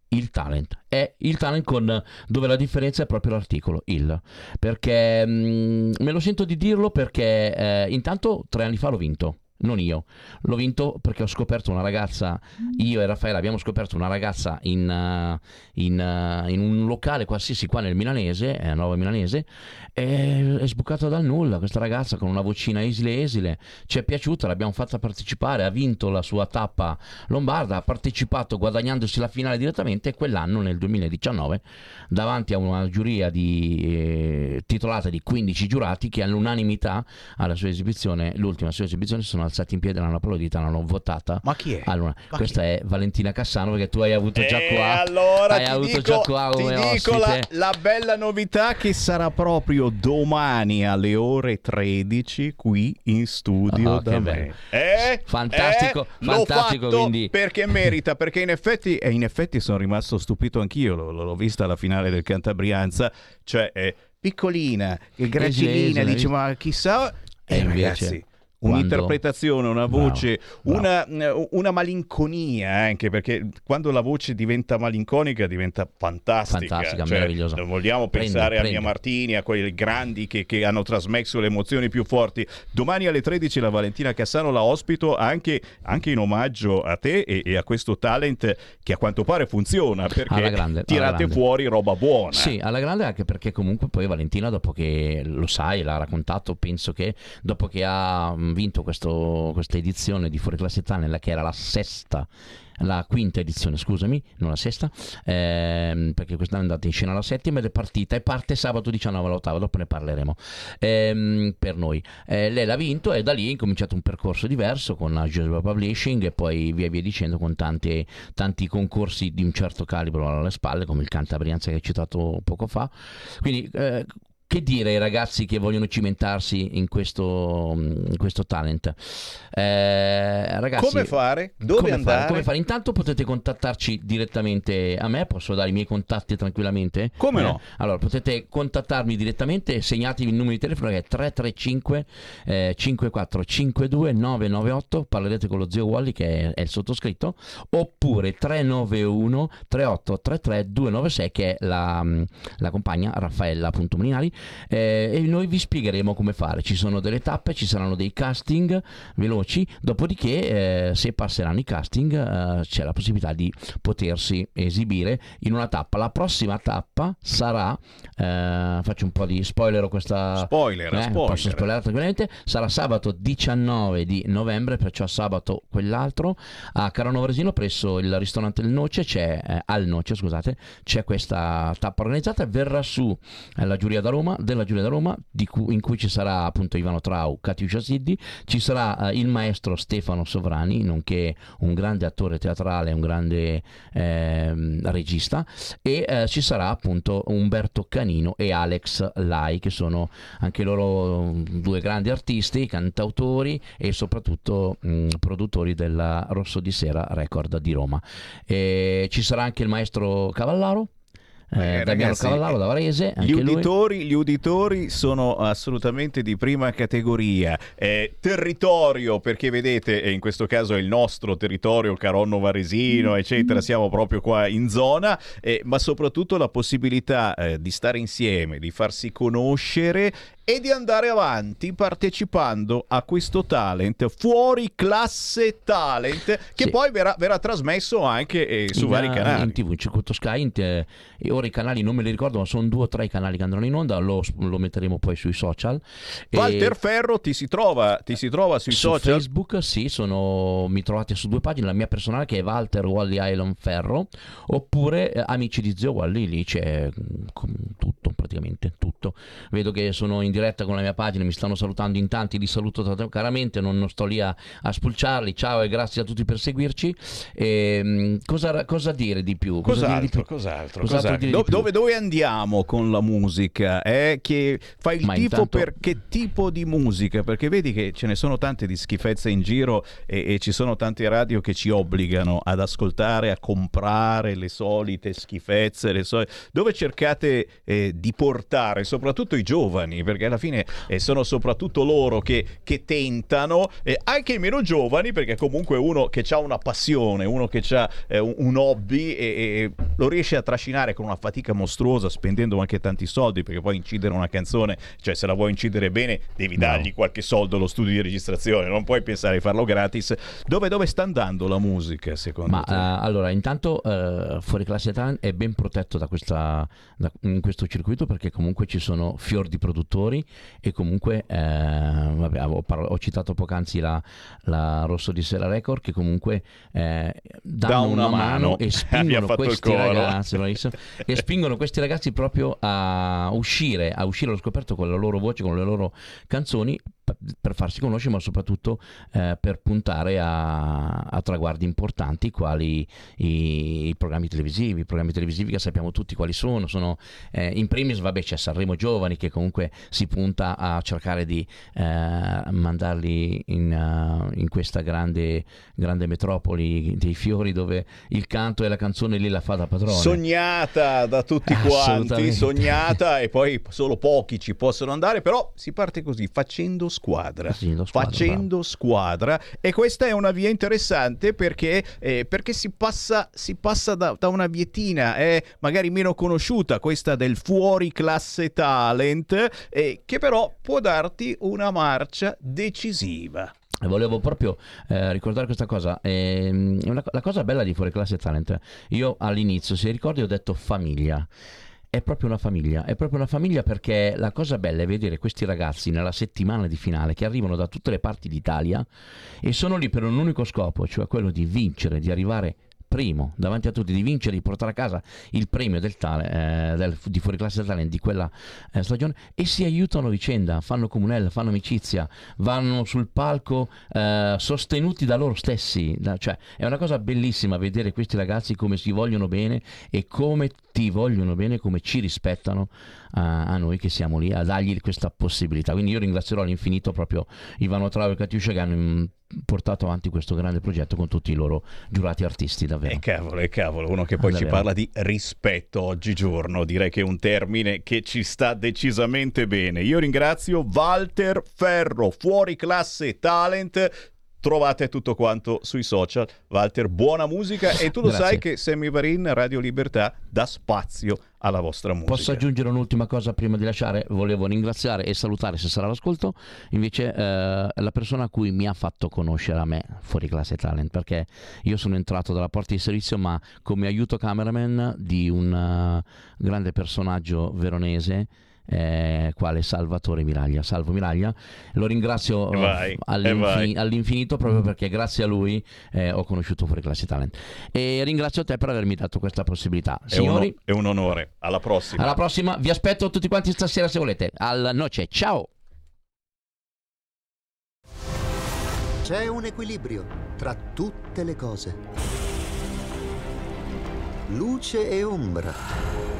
il talent. È il talent con dove la differenza è proprio l'articolo il. Perché mm, me lo sento di dirlo perché eh, intanto tre anni fa l'ho vinto non io, l'ho vinto perché ho scoperto una ragazza, io e Raffaele abbiamo scoperto una ragazza in, eh, in, eh, in un locale qualsiasi qua nel milanese, eh, Nova Milanese, e è sbucata dal nulla questa ragazza con una vocina esile esile, ci è piaciuta, l'abbiamo fatta partecipare, ha vinto la sua tappa lombarda, ha partecipato guadagnandosi la finale direttamente e quell'anno nel 2019 davanti a una giuria di, eh, titolata di 15 giurati che all'unanimità alla sua esibizione, l'ultima sua esibizione, si sono alzati in piedi, l'hanno applaudita, l'hanno votata. Ma chi è? Allora, questa è Valentina Cassano perché tu hai avuto già E qua. allora hai ti avuto dico, già qua ti come dico la, la bella novità che sarà proprio domani alle ore 13 qui in studio che da me. Eh? Fantastico, Eh? Fantastico, quindi- perché merita, perché in effetti, e in effetti sono rimasto stupito anch'io, l'ho, l'ho vista alla finale del Cantabrianza, cioè è piccolina, è gracilina, dice ma chissà... E Eh, invece, ragazzi, quando- un'interpretazione, una Bravo, voce, Una, una malinconia anche perché quando la voce diventa malinconica diventa fantastica. Fantastica, Cioè, meravigliosa. non vogliamo Prende, pensare a prende. Mia Martini, a quei grandi che, che hanno trasmesso le emozioni più forti. Domani alle 13 la Valentina Cassano la ospito anche, anche in omaggio a te e, e a questo talent che a quanto pare funziona perché grande, tirate fuori roba buona. Sì, alla grande anche perché comunque poi Valentina dopo che lo sai, l'ha raccontato, penso che dopo che ha mh, vinto questo- questa edizione di Fuori Classe Tunnel, che era la sesta la quinta edizione, scusami, non la sesta, ehm, perché quest'anno è andata in scena la settima ed è partita e parte sabato 19 all'ottava, dopo ne parleremo ehm, per noi. Eh, lei l'ha vinto e da lì è incominciato un percorso diverso con la Joseph Publishing e poi via via dicendo con tante- tanti concorsi di un certo calibro alle spalle, come il Cantabrianza che hai citato poco fa. Quindi eh, che dire ai ragazzi che vogliono cimentarsi in questo, in questo talent? Eh, ragazzi, Come fare? Dove come andare? Fare? Come fare? Intanto potete contattarci direttamente a me, posso dare i miei contatti tranquillamente? Come Eh, no? Allora, potete contattarmi direttamente, segnatevi il numero di telefono che è 335 eh, 5452 998, parlerete con lo zio Wally che è, è il sottoscritto, oppure 391 3833 296 che è la, mm, la compagna Raffaella.Molinari eh, e noi vi spiegheremo come fare. Ci sono delle tappe, ci saranno dei casting veloci, dopodiché eh, se passeranno i casting eh, c'è la possibilità di potersi esibire in una tappa. La prossima tappa sarà, eh, faccio un po' di spoiler questa... Spoiler, eh, spoiler. Posso spoilerare tranquillamente, sarà sabato 19 di novembre, perciò sabato quell'altro, a Caranovresino presso il ristorante Il Noce, c'è, eh, al Noce scusate, c'è questa tappa organizzata, verrà su eh, la giuria da Roma, della giuria da Roma, cui- in cui ci sarà appunto Ivano Trau, Katiuscia Siddi, ci sarà eh, il maestro Stefano Sovrani, nonché un grande attore teatrale, un grande ehm, regista, e eh, ci sarà appunto Umberto Canino e Alex Lai, che sono anche loro mm, due grandi artisti, cantautori e soprattutto mh, produttori della Rosso di Sera Record di Roma. E ci sarà anche il maestro Cavallaro. Eh, Damiano ragazzi, Cavallaro da Varese, Gli uditori, gli uditori sono assolutamente di prima categoria. Eh, territorio, perché vedete, e in questo caso è il nostro territorio, Caronno Varesino, eccetera, siamo proprio qua in zona, eh, ma soprattutto la possibilità eh, di stare insieme, di farsi conoscere e di andare avanti partecipando a questo talent fuori classe talent che Sì. poi verrà, verrà trasmesso anche eh, su in, vari eh, canali. in tv in circuito Sky in te- e ora i canali non me li ricordo ma sono due o tre i canali che andranno in onda lo, lo metteremo poi sui social E Walter Ferro ti si trova, ti si trova sui su social. Facebook sì sono, mi trovate su due pagine la mia personale che è Walter Wally Island Ferro oppure eh, Amici di Zio Wally lì c'è mm, tutto praticamente tutto vedo che sono in diretta con la mia pagina mi stanno salutando in tanti li saluto caramente non, non sto lì a, a spulciarli ciao e grazie a tutti per seguirci E, mm, cosa, cosa dire di più Cosa dire di Cos'altro, più? cos'altro, Cos'altro cos'altro? di più? dove, dove andiamo con la musica? Eh? Che fai il Ma tifo intanto- per che tipo di musica? Perché vedi che ce ne sono tante di schifezze in giro e, e ci sono tante radio che ci obbligano ad ascoltare, a comprare le solite schifezze, le soli- dove cercate eh, di portare soprattutto i giovani, perché alla fine eh, sono soprattutto loro che, che tentano, eh, anche i meno giovani, perché comunque uno che ha una passione, uno che ha un, un hobby e, e lo riesce a trascinare con una fatica mostruosa, spendendo anche tanti soldi, perché poi incidere una canzone, cioè se la vuoi incidere bene, devi dargli qualche soldo allo studio di registrazione, non puoi pensare di farlo gratis. Dove, dove sta andando la musica, secondo Ma te? eh, allora, intanto eh, Fuori Classe Talent è ben protetto da questa, da- in questo circuito perché comunque ci sono fior di produttori e comunque, eh, vabbè, avevo parla- ho citato poc'anzi la, la Rosso di Sera Record che comunque eh, danno Dà una una, mano, mano. e spingono questi ragazzi, e spingono questi ragazzi proprio a uscire, a uscire allo scoperto con la loro voce, con le loro canzoni per farsi conoscere, ma soprattutto eh, per puntare a, a traguardi importanti quali i, i programmi televisivi. I programmi televisivi che sappiamo tutti quali sono. sono eh, in primis, vabbè, c'è Sanremo Giovani che comunque si punta a cercare di eh, mandarli in, eh, in questa grande, grande metropoli dei fiori dove il canto e la canzone lì la fa da padrone. Sognata da tutti quanti, Assolutamente. sognata e poi solo pochi ci possono andare, però si parte così, facendo squadra, Facendo squadra, facendo squadra e questa è una via interessante perché, eh, perché si passa, si passa da, da una vietina eh, magari meno conosciuta, questa del fuori classe talent, eh, che però può darti una marcia decisiva. Volevo proprio eh, ricordare questa cosa. Ehm, una- la cosa bella di Fuori Classe Talent, io all'inizio, se ricordi, ho detto famiglia. È proprio una famiglia, è proprio una famiglia perché la cosa bella è vedere questi ragazzi nella settimana di finale che arrivano da tutte le parti d'Italia e sono lì per un unico scopo, cioè quello di vincere, di arrivare primo davanti a tutti, di vincere, di portare a casa il premio del tale, eh, del- di fuori classe talent di quella eh, stagione e si aiutano a vicenda, fanno comunella, fanno amicizia, vanno sul palco eh, sostenuti da loro stessi. da- cioè, è una cosa bellissima vedere questi ragazzi come si vogliono bene e come ti vogliono bene, come ci rispettano a, a noi che siamo lì a dargli questa possibilità. Quindi io ringrazierò all'infinito proprio Ivano Trau e Katiuscia che hanno mm, portato avanti questo grande progetto con tutti i loro giurati artisti, davvero. E cavolo, e cavolo, uno che poi Ah, ci davvero. parla di rispetto oggigiorno, direi che è un termine che ci sta decisamente bene. Io ringrazio Walter Ferro, fuori classe talent. Trovate tutto quanto sui social. Walter, buona musica e tu lo Grazie. sai che Sammy Varin, Radio Libertà, dà spazio alla vostra musica. Posso aggiungere un'ultima cosa prima di lasciare? Volevo ringraziare e salutare se sarà l'ascolto invece eh, la persona a cui mi ha fatto conoscere a me fuori classe talent perché io sono entrato dalla porta di servizio ma come aiuto cameraman di un eh, grande personaggio veronese eh, quale Salvatore Miraglia. Salvo Miraglia, lo ringrazio eh, vai, all'infi- vai. all'infinito proprio perché grazie a lui eh, ho conosciuto fuori classe talent e ringrazio te per avermi dato questa possibilità. È un- Signori, è un onore. Alla prossima. alla prossima, vi aspetto tutti quanti stasera se volete. Alla noce, ciao! C'è un equilibrio tra tutte le cose. Luce e ombra.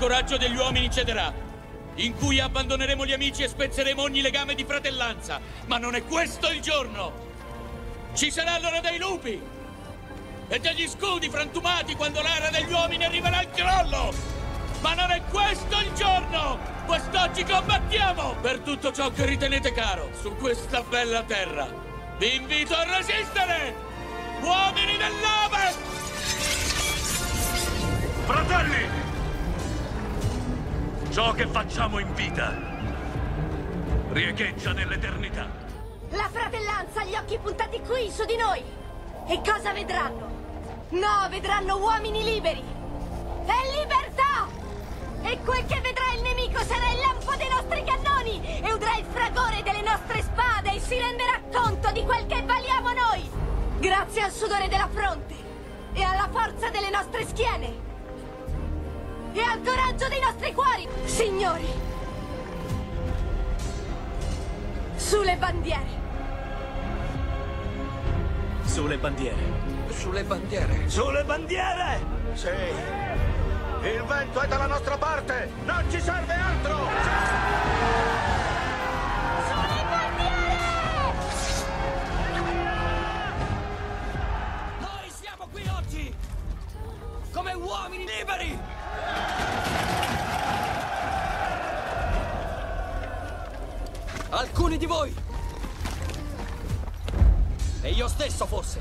Coraggio degli uomini cederà, in cui abbandoneremo gli amici e spezzeremo ogni legame di fratellanza. Ma non è questo il giorno! Ci sarà l'ora dei lupi e degli scudi frantumati quando l'era degli uomini arriverà al crollo! Ma non è questo il giorno! Quest'oggi combattiamo per tutto ciò che ritenete caro su questa bella terra. Vi invito a resistere! Uomini dell'Ovest! Fratelli! Ciò che facciamo in vita riecheggia nell'eternità. La fratellanza ha gli occhi puntati qui, su di noi! E cosa vedranno? No, vedranno uomini liberi! E libertà! E quel che vedrà il nemico sarà il lampo dei nostri cannoni! E udrà il fragore delle nostre spade e si renderà conto di quel che valiamo noi! Grazie al sudore della fronte! E alla forza delle nostre schiene! E al coraggio dei nostri cuori! Signori! Sulle bandiere! Sulle bandiere. Sulle bandiere! Sulle bandiere! Sì. Il vento è dalla nostra parte! Non ci serve altro! Noi siamo qui oggi come uomini liberi! Alcuni di voi e io stesso forse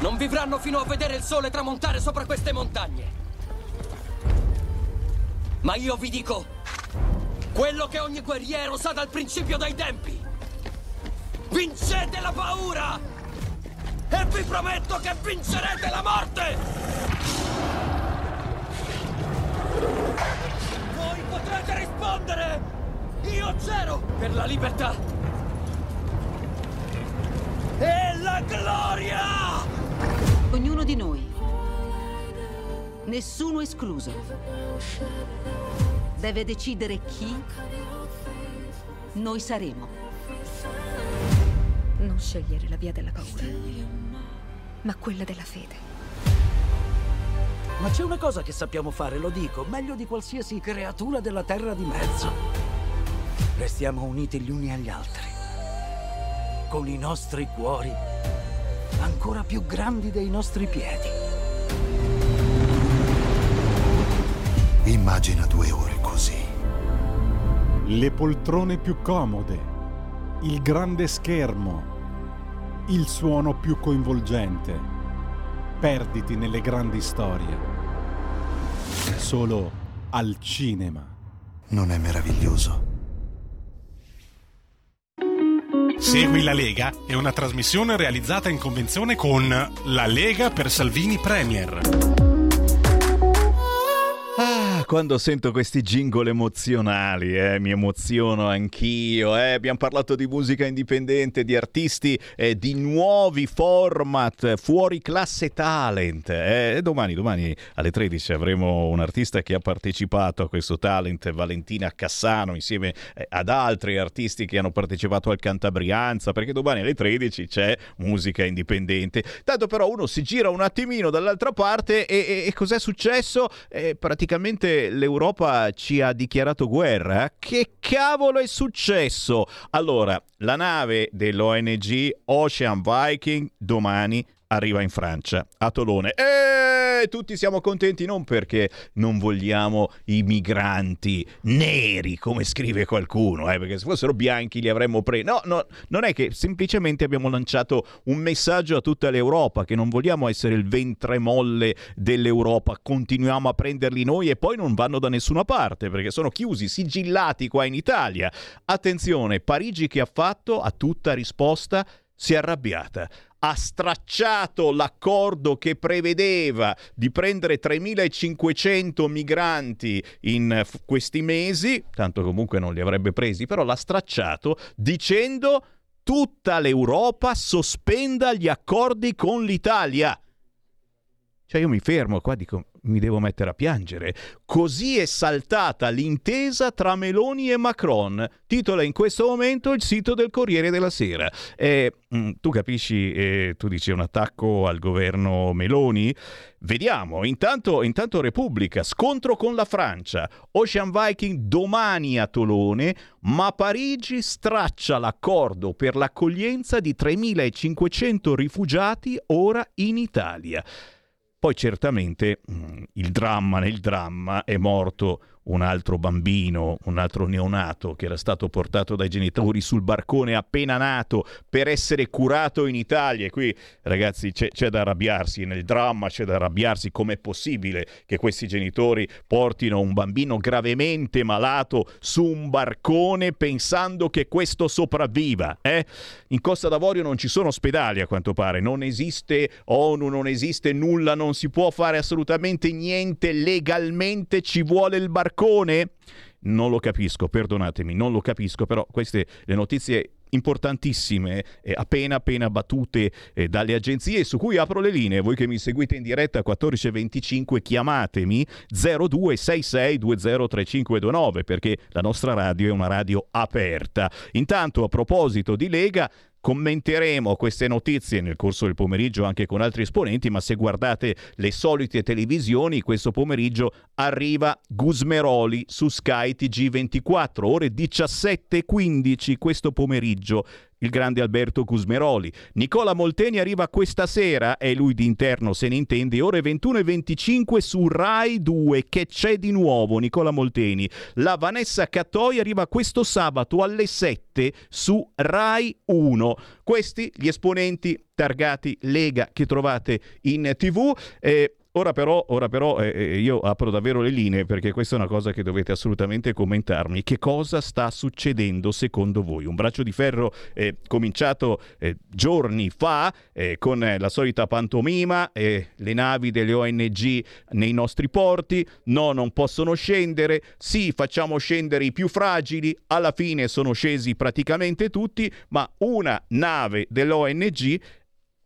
non vivranno fino a vedere il sole tramontare sopra queste montagne. Ma io vi dico quello che ogni guerriero sa dal principio dei tempi. Vincete la paura! E vi prometto che vincerete la morte! Voi potrete rispondere! Io c'ero per la libertà! E la gloria! Ognuno di noi, nessuno escluso, deve decidere chi noi saremo. Non scegliere la via della paura, ma quella della fede. Ma c'è una cosa che sappiamo fare, lo dico, meglio di qualsiasi creatura della terra di mezzo. Restiamo uniti gli uni agli altri, con i nostri cuori ancora più grandi dei nostri piedi. Immagina due ore così. Le poltrone più comode, il grande schermo, il suono più coinvolgente. Perditi nelle grandi storie. Solo al cinema. Non è meraviglioso? Segui la Lega è una trasmissione realizzata in convenzione con La Lega per Salvini Premier. Quando sento questi jingle emozionali, eh, mi emoziono anch'io. Eh. Abbiamo parlato di musica indipendente, di artisti, eh, di nuovi format, fuori classe talent. Eh. Domani, domani alle 13 avremo un artista che ha partecipato a questo talent, Valentina Cassano, insieme eh, ad altri artisti che hanno partecipato al Cantabrianza, perché domani alle 13 c'è musica indipendente. Tanto però uno si gira un attimino dall'altra parte e, e- e cos'è successo? Eh, l'Europa ci ha dichiarato guerra. Che cavolo è successo? Allora, la nave dell'ONG Ocean Viking domani arriva in Francia, a Tolone. E tutti siamo contenti non perché non vogliamo i migranti neri, come scrive qualcuno, eh, perché se fossero bianchi li avremmo presi. No, no, non è che semplicemente abbiamo lanciato un messaggio a tutta l'Europa che non vogliamo essere il ventre molle dell'Europa, continuiamo a prenderli noi e poi non vanno da nessuna parte perché sono chiusi, sigillati qua in Italia. Attenzione, Parigi che ha fatto a tutta risposta si è arrabbiata ha stracciato l'accordo che prevedeva di prendere 3.500 migranti in f- questi mesi, tanto comunque non li avrebbe presi, però l'ha stracciato dicendo tutta l'Europa sospenda gli accordi con l'Italia. Cioè io mi fermo qua, dico, mi devo mettere a piangere. Così è saltata l'intesa tra Meloni e Macron. Titola in questo momento il sito del Corriere della Sera. Eh, tu capisci, eh, tu dici un attacco al governo Meloni? Vediamo, intanto, intanto Repubblica, scontro con la Francia, Ocean Viking domani a Tolone, ma Parigi straccia l'accordo per l'accoglienza di 3.500 rifugiati ora in Italia. Poi certamente mm, il dramma nel dramma è morto un altro bambino, un altro neonato che era stato portato dai genitori sul barcone appena nato per essere curato in Italia. E qui, ragazzi, c'è, c'è da arrabbiarsi, nel dramma c'è da arrabbiarsi. Com'è possibile che questi genitori portino un bambino gravemente malato su un barcone pensando che questo sopravviva? Eh? In Costa d'Avorio non ci sono ospedali, a quanto pare, non esiste ONU, non esiste nulla, non si può fare assolutamente niente legalmente, ci vuole il barcone barcone? Non lo capisco, perdonatemi, non lo capisco, però queste le notizie importantissime, eh, appena appena battute eh, dalle agenzie, su cui apro le linee. Voi che mi seguite in diretta a 14.25, chiamatemi 0266203529 perché la nostra radio è una radio aperta. Intanto, a proposito di Lega, Commenteremo queste notizie nel corso del pomeriggio anche con altri esponenti, ma se guardate le solite televisioni, questo pomeriggio arriva Gusmeroli su Sky TG24, ore 17.15 questo pomeriggio il grande Alberto Cusmeroli. Nicola Molteni arriva questa sera, e lui di interno se ne intende, ore 21.25 su Rai 2, che c'è di nuovo Nicola Molteni. La Vanessa Cattoi arriva questo sabato alle 7 su Rai 1. Questi gli esponenti targati Lega che trovate in tv. Eh, Ora però, ora però eh, eh, io apro davvero le linee perché questa è una cosa che dovete assolutamente commentarmi. Che cosa sta succedendo secondo voi? Un braccio di ferro eh, cominciato eh, giorni fa eh, con la solita pantomima, le navi delle ONG nei nostri porti, no non possono scendere, sì facciamo scendere i più fragili, alla fine sono scesi praticamente tutti, ma una nave dell'ONG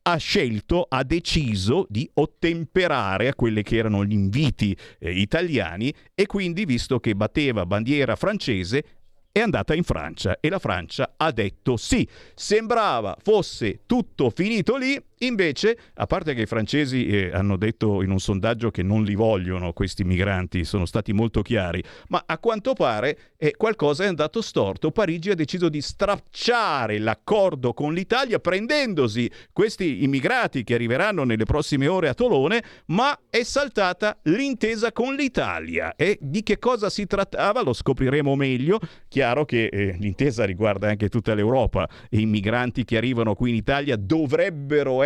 ha scelto, ha deciso di ottemperare a quelli che erano gli inviti eh, italiani e quindi, visto che batteva bandiera francese, è andata in Francia e la Francia ha detto sì. Sembrava fosse tutto finito lì Invece, a parte che i francesi eh, hanno detto in un sondaggio che non li vogliono questi migranti, sono stati molto chiari, ma a quanto pare eh, qualcosa è andato storto. Parigi ha deciso di stracciare l'accordo con l'Italia prendendosi questi immigrati che arriveranno nelle prossime ore a Tolone, ma è saltata l'intesa con l'Italia. E di che cosa si trattava lo scopriremo meglio. Chiaro che eh, l'intesa riguarda anche tutta l'Europa i migranti che arrivano qui in Italia dovrebbero essere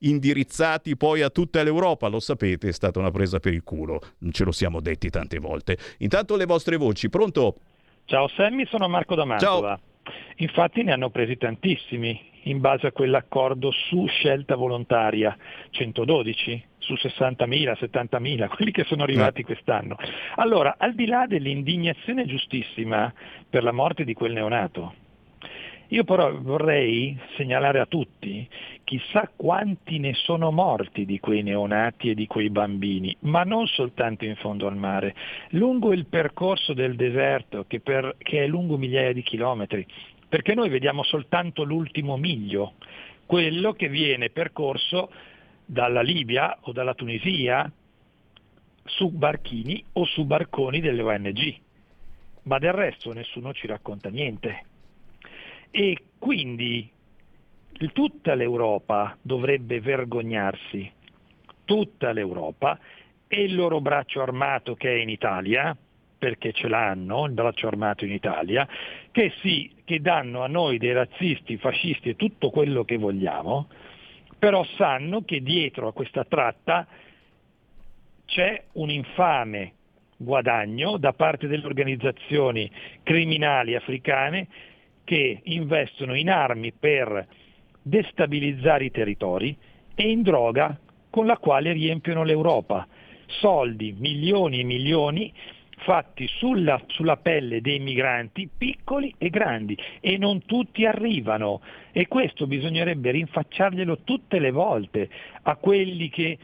indirizzati poi a tutta l'Europa, lo sapete, è stata una presa per il culo, ce lo siamo detti tante volte. Intanto le vostre voci, pronto? Ciao Sammy, sono Marco da Mantova. Ciao. Infatti ne hanno presi tantissimi in base a quell'accordo su scelta volontaria, 112 su 60.000, 70.000, quelli che sono arrivati eh. quest'anno. Allora, al di là dell'indignazione giustissima per la morte di quel neonato, io però vorrei segnalare a tutti, chissà quanti ne sono morti di quei neonati e di quei bambini, ma non soltanto in fondo al mare, lungo il percorso del deserto che, per, che è lungo migliaia di chilometri, perché noi vediamo soltanto l'ultimo miglio, quello che viene percorso dalla Libia o dalla Tunisia su barchini o su barconi delle ONG, ma del resto nessuno ci racconta niente. E quindi tutta l'Europa dovrebbe vergognarsi, tutta l'Europa e il loro braccio armato che è in Italia, perché ce l'hanno, il braccio armato in Italia, che sì, che danno a noi dei razzisti, fascisti e tutto quello che vogliamo, però sanno che dietro a questa tratta c'è un infame guadagno da parte delle organizzazioni criminali africane che investono in armi per destabilizzare i territori e in droga con la quale riempiono l'Europa. Soldi, milioni e milioni fatti sulla, sulla, pelle dei migranti piccoli e grandi e non tutti arrivano e questo bisognerebbe rinfacciarglielo tutte le volte a quelli che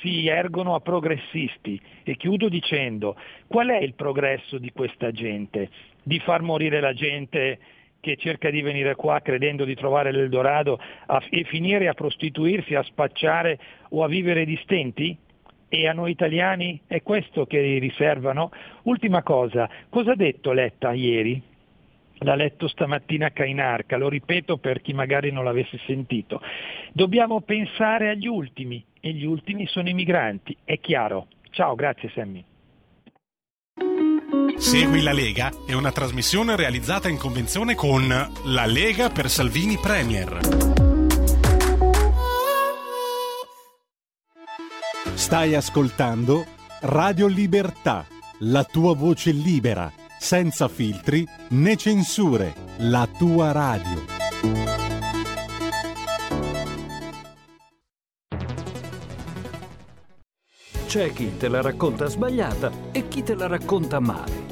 si ergono a progressisti e chiudo dicendo qual è il progresso di questa gente? Di far morire la gente che cerca di venire qua credendo di trovare l'Eldorado a, e finire a prostituirsi, a spacciare o a vivere di stenti? E a noi italiani è questo che riservano? Ultima cosa, cosa ha detto Letta ieri? L'ha letto stamattina Cainarca, lo ripeto per chi magari non l'avesse sentito. Dobbiamo pensare agli ultimi e gli ultimi sono i migranti, è chiaro. Ciao, grazie Sammy. Segui la Lega è una trasmissione realizzata in convenzione con La Lega per Salvini Premier. Stai ascoltando Radio Libertà, la tua voce libera, senza filtri né censure, la tua radio. C'è chi te la racconta sbagliata e chi te la racconta male.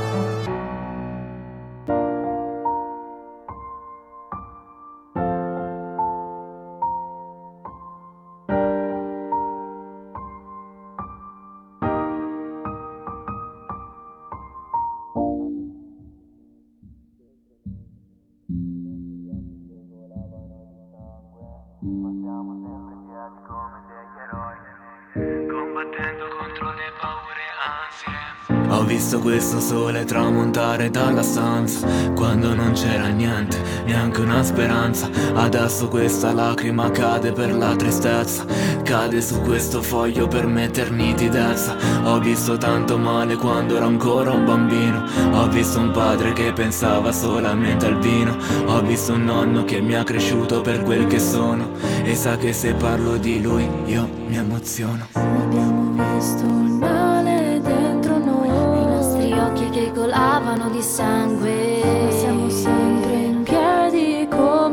Questo sole tramontare dalla stanza Quando non c'era niente, neanche una speranza. Adesso questa lacrima cade per la tristezza Cade su questo foglio per metter nitidezza Ho visto tanto male quando ero ancora un bambino Ho visto un padre che pensava solamente al vino Ho visto un nonno che mi ha cresciuto per quel che sono E sa che se parlo di lui io mi emoziono. Abbiamo visto colavano di sangue. Siamo sempre in piedi come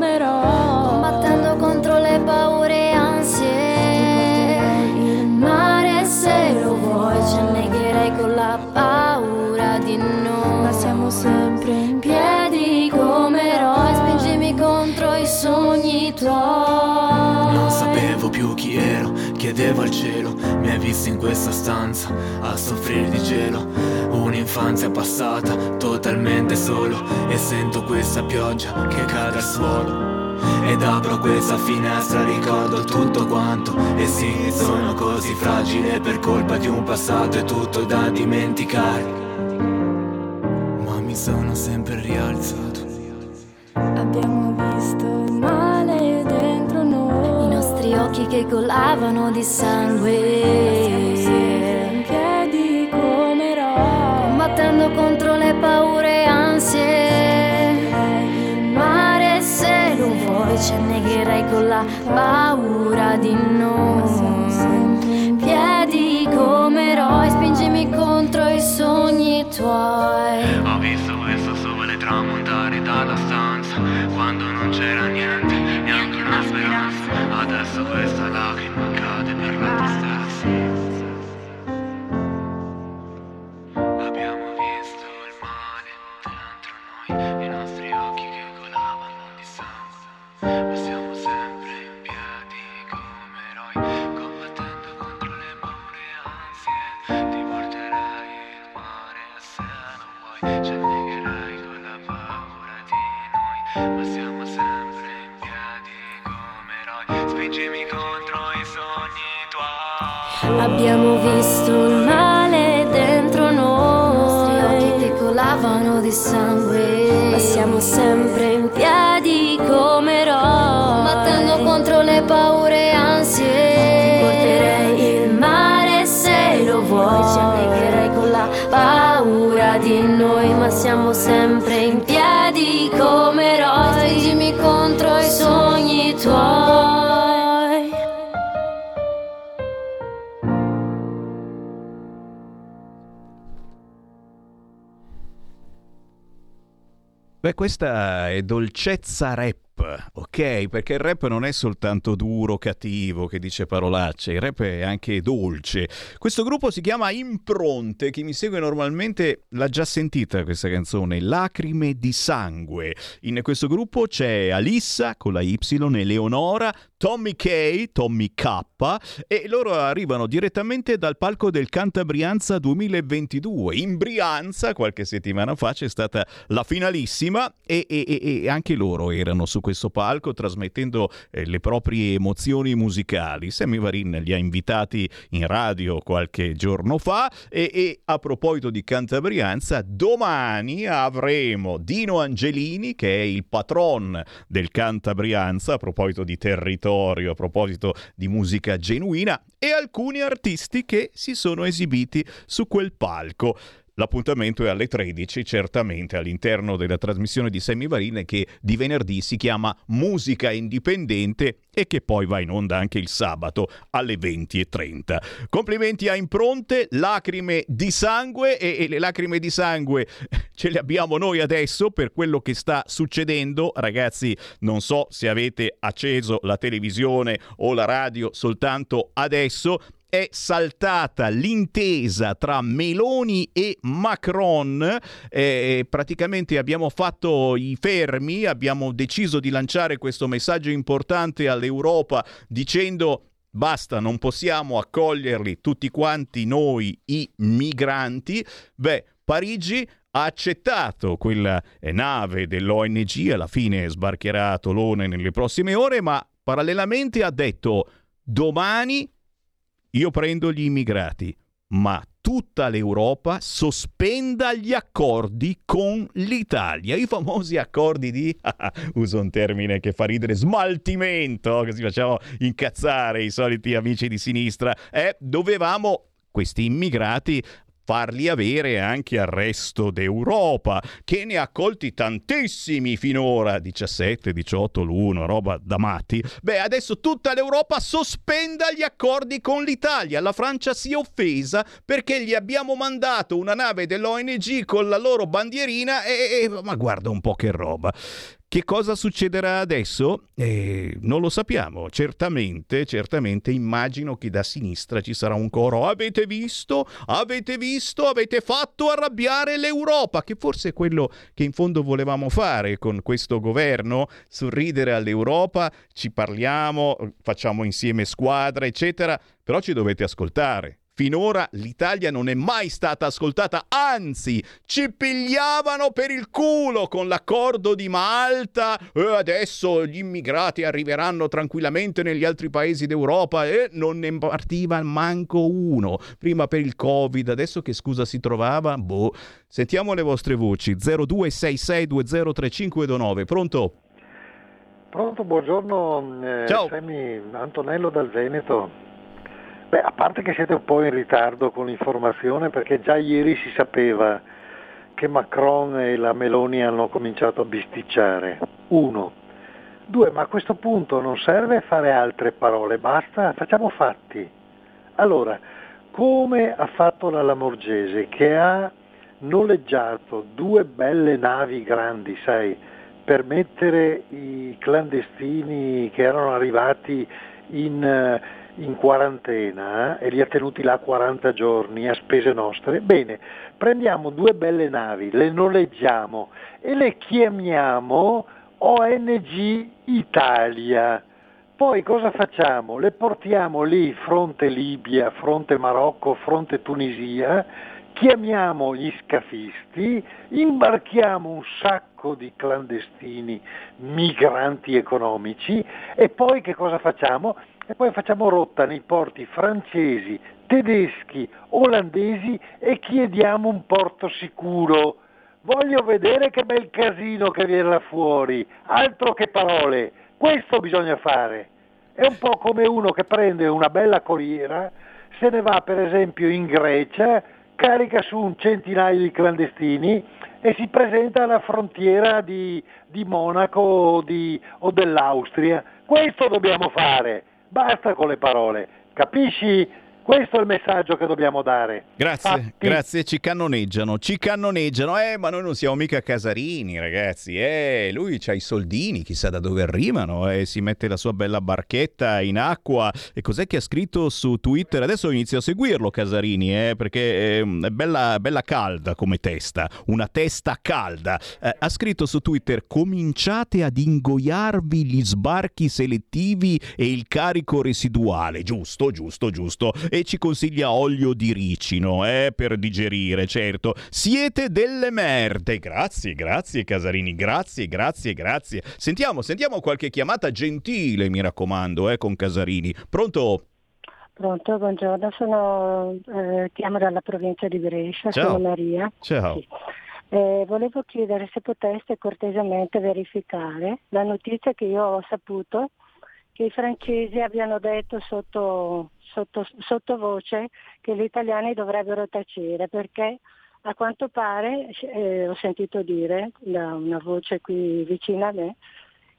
chiedevo al cielo Mi hai visto in questa stanza a soffrire di gelo. Un'infanzia passata totalmente solo E sento questa pioggia che cade al suolo. Ed apro questa finestra, ricordo tutto quanto E sì, sono così fragile per colpa di un passato e tutto da dimenticare. Ma mi sono sempre rialzato che colavano di sangue. In piedi come eroi Combattendo contro le paure e ansie. Mare se lo vuoi ci annegherai con la paura di noi questa è dolcezza rap. Ok, perché il rap non è soltanto duro, cattivo, che dice parolacce, il rap è anche dolce. Questo gruppo si chiama Impronte, chi mi segue normalmente l'ha già sentita questa canzone, Lacrime di sangue. In questo gruppo c'è Alissa con la Y, Eleonora, Tommy K, Tommy K, e loro arrivano direttamente dal palco del Cantabrianza 2022. In Brianza, qualche settimana fa, c'è stata la finalissima e, e- e- anche loro erano su questo palco trasmettendo eh, le proprie emozioni musicali. Sammy Varin li ha invitati in radio qualche giorno fa e, e a proposito di Cantabrianza, domani avremo Dino Angelini che è il patron del Cantabrianza a proposito di territorio, a proposito di musica genuina e alcuni artisti che si sono esibiti su quel palco. L'appuntamento è alle 13, certamente all'interno della trasmissione di Sammy Varin che di venerdì si chiama Musica Indipendente e che poi va in onda anche il sabato alle 20.30. Complimenti a Impronte, lacrime di sangue e, e le lacrime di sangue ce le abbiamo noi adesso per quello che sta succedendo. Ragazzi, non so se avete acceso la televisione o la radio soltanto adesso, è saltata l'intesa tra Meloni e Macron. Eh, praticamente abbiamo fatto i fermi, abbiamo deciso di lanciare questo messaggio importante all'Europa dicendo basta, non possiamo accoglierli tutti quanti noi i migranti. Beh, Parigi ha accettato quella eh, nave dell'ONG, alla fine sbarcherà a Tolone nelle prossime ore, ma parallelamente ha detto domani io prendo gli immigrati, ma tutta l'Europa sospenda gli accordi con l'Italia. I famosi accordi di, uso un termine che fa ridere, smaltimento, che si facciamo incazzare i soliti amici di sinistra. Eh, dovevamo questi immigrati farli avere anche al resto d'Europa, che ne ha accolti tantissimi finora, 17, 18 l'uno, roba da matti. Beh, adesso tutta l'Europa sospenda gli accordi con l'Italia. La Francia si è offesa perché gli abbiamo mandato una nave dell'ONG con la loro bandierina e, e ma guarda un po' che roba. Che cosa succederà adesso? Eh, non lo sappiamo. Certamente, certamente immagino che da sinistra ci sarà un coro. Avete visto? Avete visto? Avete fatto arrabbiare l'Europa, che forse è quello che in fondo volevamo fare con questo governo, sorridere all'Europa, ci parliamo, facciamo insieme squadra, eccetera, però ci dovete ascoltare. Finora l'Italia non è mai stata ascoltata, anzi ci pigliavano per il culo con l'accordo di Malta e adesso gli immigrati arriveranno tranquillamente negli altri paesi d'Europa e non ne partiva manco uno. Prima per il Covid, adesso che scusa si trovava? Boh. Sentiamo le vostre voci. 0266203529. Pronto? Pronto, buongiorno. Eh, Ciao. Sammy, Antonello dal Veneto. Beh, a parte che siete un po' in ritardo con l'informazione perché già ieri si sapeva che Macron e la Meloni hanno cominciato a bisticciare. Uno. Due, ma a questo punto non serve fare altre parole, basta, facciamo fatti. Allora, come ha fatto la Lamorgese che ha noleggiato due belle navi grandi, sai, per mettere i clandestini che erano arrivati in, eh, in quarantena eh, e li ha tenuti là 40 giorni a spese nostre. Bene, prendiamo due belle navi, le noleggiamo e le chiamiamo ONG Italia. Poi cosa facciamo? Le portiamo lì fronte Libia, fronte Marocco, fronte Tunisia, chiamiamo gli scafisti, imbarchiamo un sacco di clandestini migranti economici e poi che cosa facciamo? E poi facciamo rotta nei porti francesi, tedeschi, olandesi e chiediamo un porto sicuro. Voglio vedere che bel casino che viene là fuori, altro che parole, questo bisogna fare. È un po' come uno che prende una bella corriera, se ne va per esempio in Grecia, carica su un centinaio di clandestini e si presenta alla frontiera di, di Monaco di, o dell'Austria. Questo dobbiamo fare, basta con le parole, capisci? Questo è il messaggio che dobbiamo dare. Grazie, Fatti. grazie, ci cannoneggiano, ci cannoneggiano. Eh, ma noi non siamo mica Casarini, ragazzi. Eh, lui ha i soldini, chissà da dove arrivano. Eh, si mette la sua bella barchetta in acqua. E cos'è che ha scritto su Twitter? Adesso inizio a seguirlo, Casarini, eh, perché è bella, bella calda come testa. Una testa calda. Eh, ha scritto su Twitter: cominciate ad ingoiarvi gli sbarchi selettivi e il carico residuale. Giusto, giusto, giusto e ci consiglia olio di ricino eh, per digerire, certo. Siete delle merde. Grazie, grazie Casarini, grazie, grazie, grazie. Sentiamo, sentiamo qualche chiamata gentile, mi raccomando, eh, con Casarini. Pronto? Pronto, buongiorno, sono, eh, chiamo dalla provincia di Brescia, Ciao. sono Maria. Ciao. Sì. Eh, volevo chiedere se poteste cortesemente verificare la notizia che io ho saputo che i francesi abbiano detto sotto sotto, sottovoce che gli italiani dovrebbero tacere perché a quanto pare eh, ho sentito dire da una voce qui vicina a me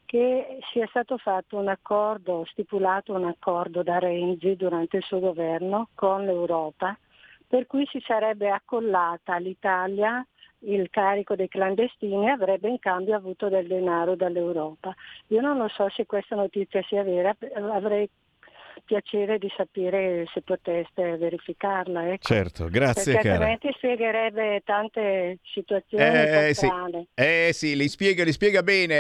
che sia stato fatto un accordo, stipulato un accordo da Renzi durante il suo governo con l'Europa, per cui si sarebbe accollata all'Italia il carico dei clandestini avrebbe in cambio avuto del denaro dall'Europa. Io non lo so se questa notizia sia vera, avrei piacere di sapere se poteste verificarla. Ecco. Certo, grazie Perché cara. altrimenti spiegherebbe tante situazioni Eh, sì. eh sì, li spiega, li spiega bene.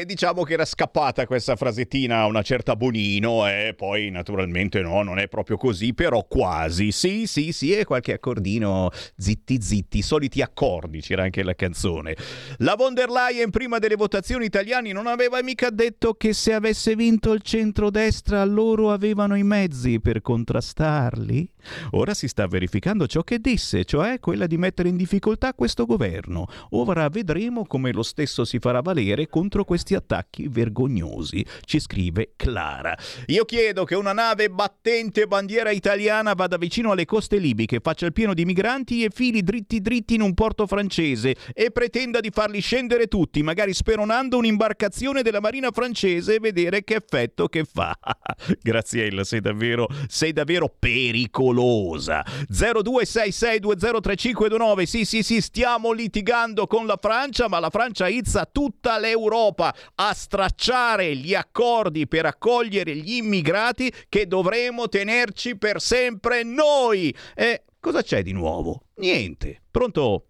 eh, diciamo che era scappata questa frasettina a una certa Bonino e poi naturalmente no, non è proprio così, però quasi. Sì, sì, sì, e qualche accordino zitti zitti, soliti accordi, c'era anche la canzone. La von der Leyen prima delle votazioni italiane non aveva mica detto che se avesse vinto il centrodestra loro avevano i mezzi per contrastarli? Ora si sta verificando ciò che disse, cioè quella di mettere in difficoltà questo governo. Ora vedremo come lo stesso si farà valere contro questi attacchi vergognosi, ci scrive Clara. Io chiedo che una nave battente bandiera italiana vada vicino alle coste libiche, faccia il pieno di migranti e fili dritti dritti in un porto francese e pretenda di farli scendere tutti, magari speronando un'imbarcazione della marina francese e vedere che effetto che fa. Graziella, sei davvero, sei davvero pericolosa. 0266203529. Sì, sì, sì, stiamo litigando con la Francia, ma la Francia izza tutta l'Europa a stracciare gli accordi per accogliere gli immigrati che dovremo tenerci per sempre noi. E cosa c'è di nuovo? Niente. Pronto?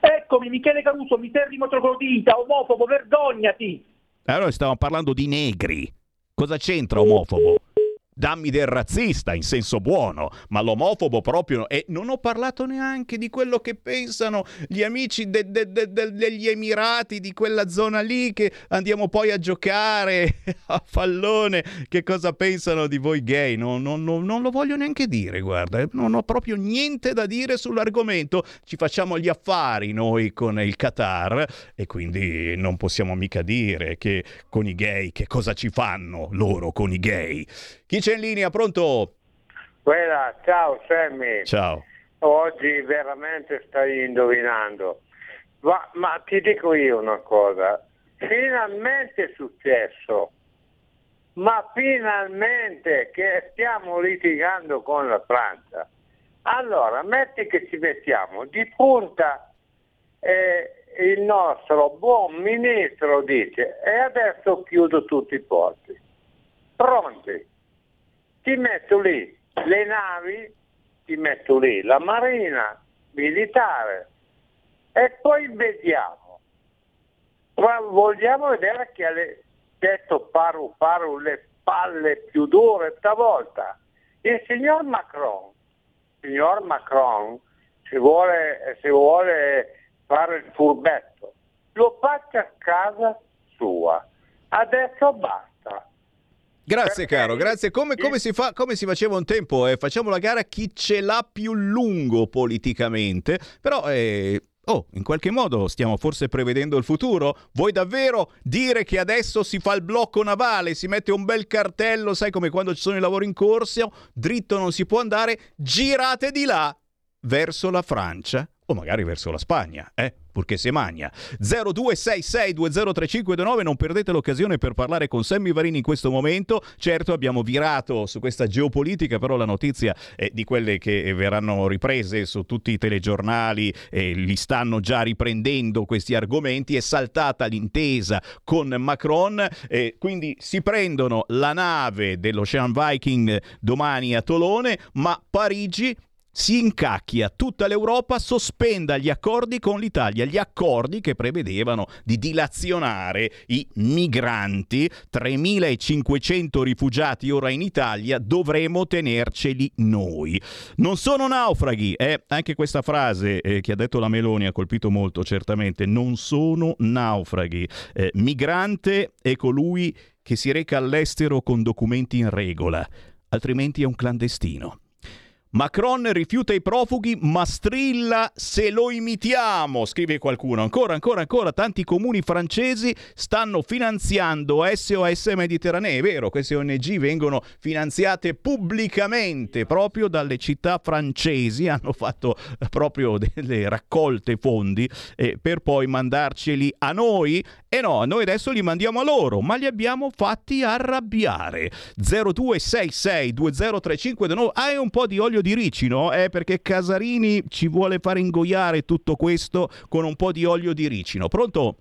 Eccomi, Michele Caruso, miterrimo troglodita, omofobo, vergognati! Allora stavamo parlando di negri. Cosa c'entra omofobo? Dammi del razzista in senso buono, ma l'omofobo proprio. E non ho parlato neanche di quello che pensano gli amici de- de- de- degli Emirati di quella zona lì che andiamo poi a giocare a fallone. Che cosa pensano di voi gay? Non, non- non- non lo voglio neanche dire, guarda, eh. non ho proprio niente da dire sull'argomento. Ci facciamo gli affari noi con il Qatar e quindi non possiamo mica dire che con i gay che cosa ci fanno loro con i gay. Chi c'è in linea? Pronto? Quella, ciao Sammy. Ciao. Oggi veramente stai indovinando. Ma, ma ti dico io una cosa, finalmente è successo, ma finalmente che stiamo litigando con la Francia. Allora, metti che ci mettiamo di punta e il nostro buon ministro dice e adesso chiudo tutti i porti. Pronti? Ti metto lì le navi, ti metto lì la marina militare e poi vediamo. Ma vogliamo vedere chi ha detto paru paru le palle più dure stavolta? Il signor Macron. Signor Macron, se vuole, se vuole fare il furbetto, lo faccia a casa sua. Adesso basta. Grazie caro, grazie. Come, come, si fa, come si faceva un tempo? Eh? Facciamo la gara chi ce l'ha più lungo politicamente, però eh, Oh, in qualche modo stiamo forse prevedendo il futuro? Vuoi davvero dire che adesso si fa il blocco navale, si mette un bel cartello, sai come quando ci sono i lavori in corso, dritto non si può andare, girate di là verso la Francia o magari verso la Spagna, eh? Purché se magna. 0266203529, non perdete l'occasione per parlare con Sammy Varini in questo momento. Certo abbiamo virato su questa geopolitica, però la notizia è di quelle che verranno riprese su tutti i telegiornali e li stanno già riprendendo questi argomenti. È saltata l'intesa con Macron e quindi si prendono la nave dell'Ocean Viking domani a Tolone, ma Parigi si incacchia, tutta l'Europa sospenda gli accordi con l'Italia, gli accordi che prevedevano di dilazionare i migranti, 3.500 rifugiati ora in Italia, dovremo tenerceli noi. Non sono naufraghi, eh? anche questa frase eh, che ha detto la Meloni ha colpito molto certamente, non sono naufraghi. Eh, migrante è colui che si reca all'estero con documenti in regola, altrimenti è un clandestino. Macron rifiuta i profughi ma strilla se lo imitiamo, scrive qualcuno. Ancora, ancora, ancora, tanti comuni francesi stanno finanziando SOS Mediterranee. È vero, queste ONG vengono finanziate pubblicamente proprio dalle città francesi, hanno fatto proprio delle raccolte fondi eh, per poi mandarceli a noi. E no, noi adesso li mandiamo a loro, ma li abbiamo fatti arrabbiare. 0266 203529, hai un po' di olio di ricino, eh, perché Casarini ci vuole fare ingoiare tutto questo con un po' di olio di ricino. Pronto?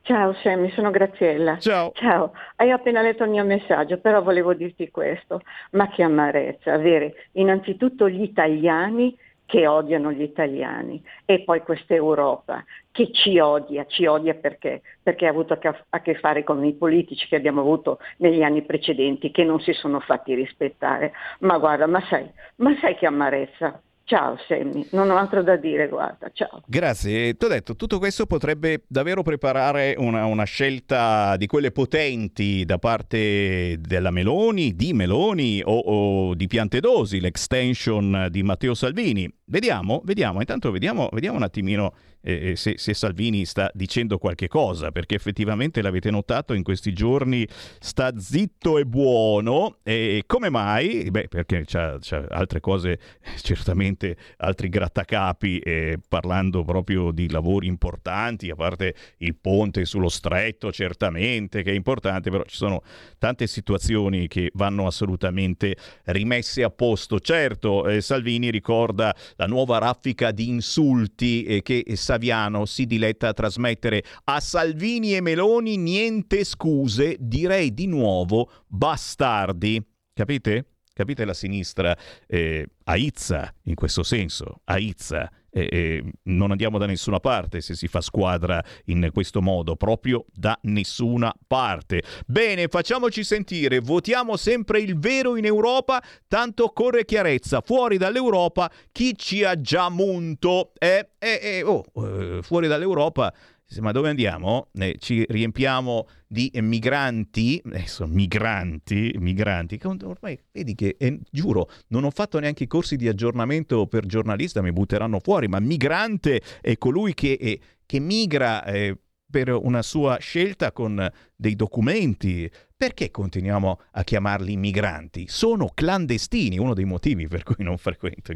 Ciao Sammy, sono Graziella. Ciao. Ciao, hai appena letto il mio messaggio, però volevo dirti questo. Ma che amarezza avere innanzitutto gli italiani che odiano gli italiani e poi questa Europa che ci odia, ci odia perché? Perché ha avuto a che fare con i politici che abbiamo avuto negli anni precedenti che non si sono fatti rispettare. Ma guarda, ma sai, ma sai che amarezza? Ciao Sammy, non ho altro da dire, guarda, ciao. Grazie, ti ho detto, tutto questo potrebbe davvero preparare una, una, scelta di quelle potenti da parte della Meloni, di Meloni o, o di Piantedosi, l'extension di Matteo Salvini. Vediamo, vediamo, intanto vediamo, vediamo un attimino eh, se, se, Salvini sta dicendo qualche cosa, perché effettivamente l'avete notato in questi giorni sta zitto e buono. E come mai? Beh, perché c'ha, c'ha altre cose, certamente altri grattacapi, eh, parlando proprio di lavori importanti, a parte il ponte sullo stretto, certamente che è importante, però ci sono tante situazioni che vanno assolutamente rimesse a posto. Certo, eh, Salvini ricorda la nuova raffica di insulti eh, che Saviano si diletta a trasmettere a Salvini e Meloni niente scuse, direi di nuovo bastardi. Capite? Capite la sinistra? Eh, aizza in questo senso, aizza eh, non andiamo da nessuna parte se si fa squadra in questo modo, proprio da nessuna parte. Bene, facciamoci sentire, votiamo sempre il vero in Europa, tanto corre chiarezza, fuori dall'Europa chi ci ha già munto? Eh, eh, eh oh, eh, fuori dall'Europa ma dove andiamo? Eh, ci riempiamo di migranti, adesso migranti, migranti, ormai vedi che, eh, giuro, non ho fatto neanche i corsi di aggiornamento per giornalista, mi butteranno fuori, ma migrante è colui che, eh, che migra eh, per una sua scelta con dei documenti. Perché continuiamo a chiamarli migranti? Sono clandestini, uno dei motivi per cui non frequento.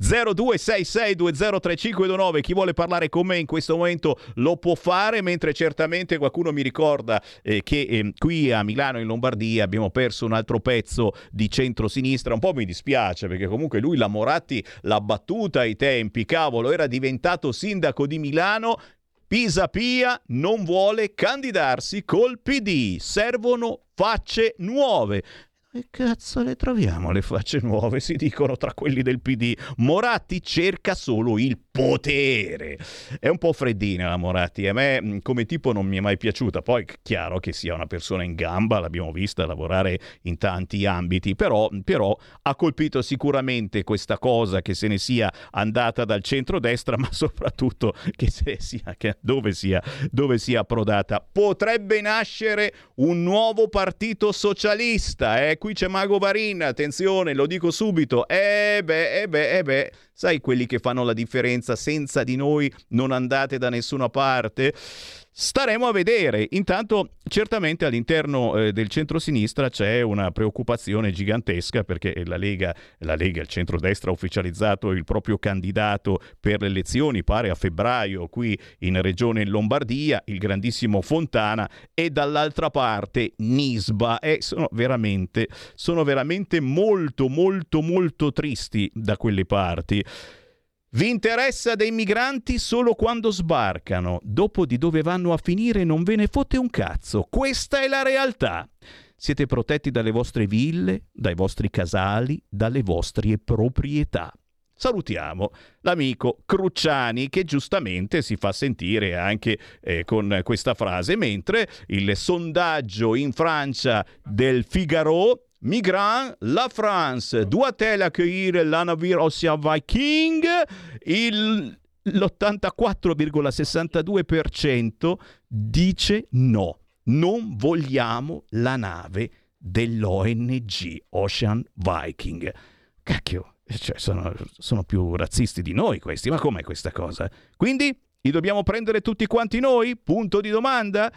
0266203529, chi vuole parlare con me in questo momento lo può fare, mentre certamente qualcuno mi ricorda eh, che eh, qui a Milano in Lombardia abbiamo perso un altro pezzo di centro-sinistra, un po' mi dispiace perché comunque lui la Moratti l'ha battuta ai tempi, cavolo, era diventato sindaco di Milano Pisapia non vuole candidarsi col PD, servono facce nuove. E cazzo le troviamo le facce nuove? Si dicono tra quelli del PD. Moratti cerca solo il potere. È un po' freddina la Moratti. A me mm, come tipo non mi è mai piaciuta. Poi chiaro che sia una persona in gamba, l'abbiamo vista lavorare in tanti ambiti, però, però ha colpito sicuramente questa cosa che se ne sia andata dal centro-destra, ma soprattutto che se sia, che dove, sia, dove sia approdata. Potrebbe nascere un nuovo partito socialista, eh? Qui c'è Mago Varin, attenzione, lo dico subito, eh beh, eh beh, eh beh, sai quelli che fanno la differenza senza di noi non andate da nessuna parte? Staremo a vedere. Intanto, certamente all'interno eh, del centro-sinistra c'è una preoccupazione gigantesca perché la Lega, la Lega, il centro-destra ha ufficializzato il proprio candidato per le elezioni, pare a febbraio, qui in Regione Lombardia, il grandissimo Fontana, e dall'altra parte Nisba. E sono veramente, sono veramente molto, molto, molto tristi da quelle parti. Vi interessa dei migranti solo quando sbarcano, dopo di dove vanno a finire non ve ne fotte un cazzo. Questa è la realtà. Siete protetti dalle vostre ville, dai vostri casali, dalle vostre proprietà. Salutiamo l'amico Crucciani che giustamente si fa sentire anche eh, con questa frase, mentre il sondaggio in Francia del Figaro Migrant, la France doit-elle accueillir la navire Ocean Viking? Il, l'84,62% dice no, non vogliamo la nave dell'ONG Ocean Viking. Cacchio, cioè sono, sono più razzisti di noi questi, ma com'è questa cosa? Quindi li dobbiamo prendere tutti quanti noi? Punto di domanda?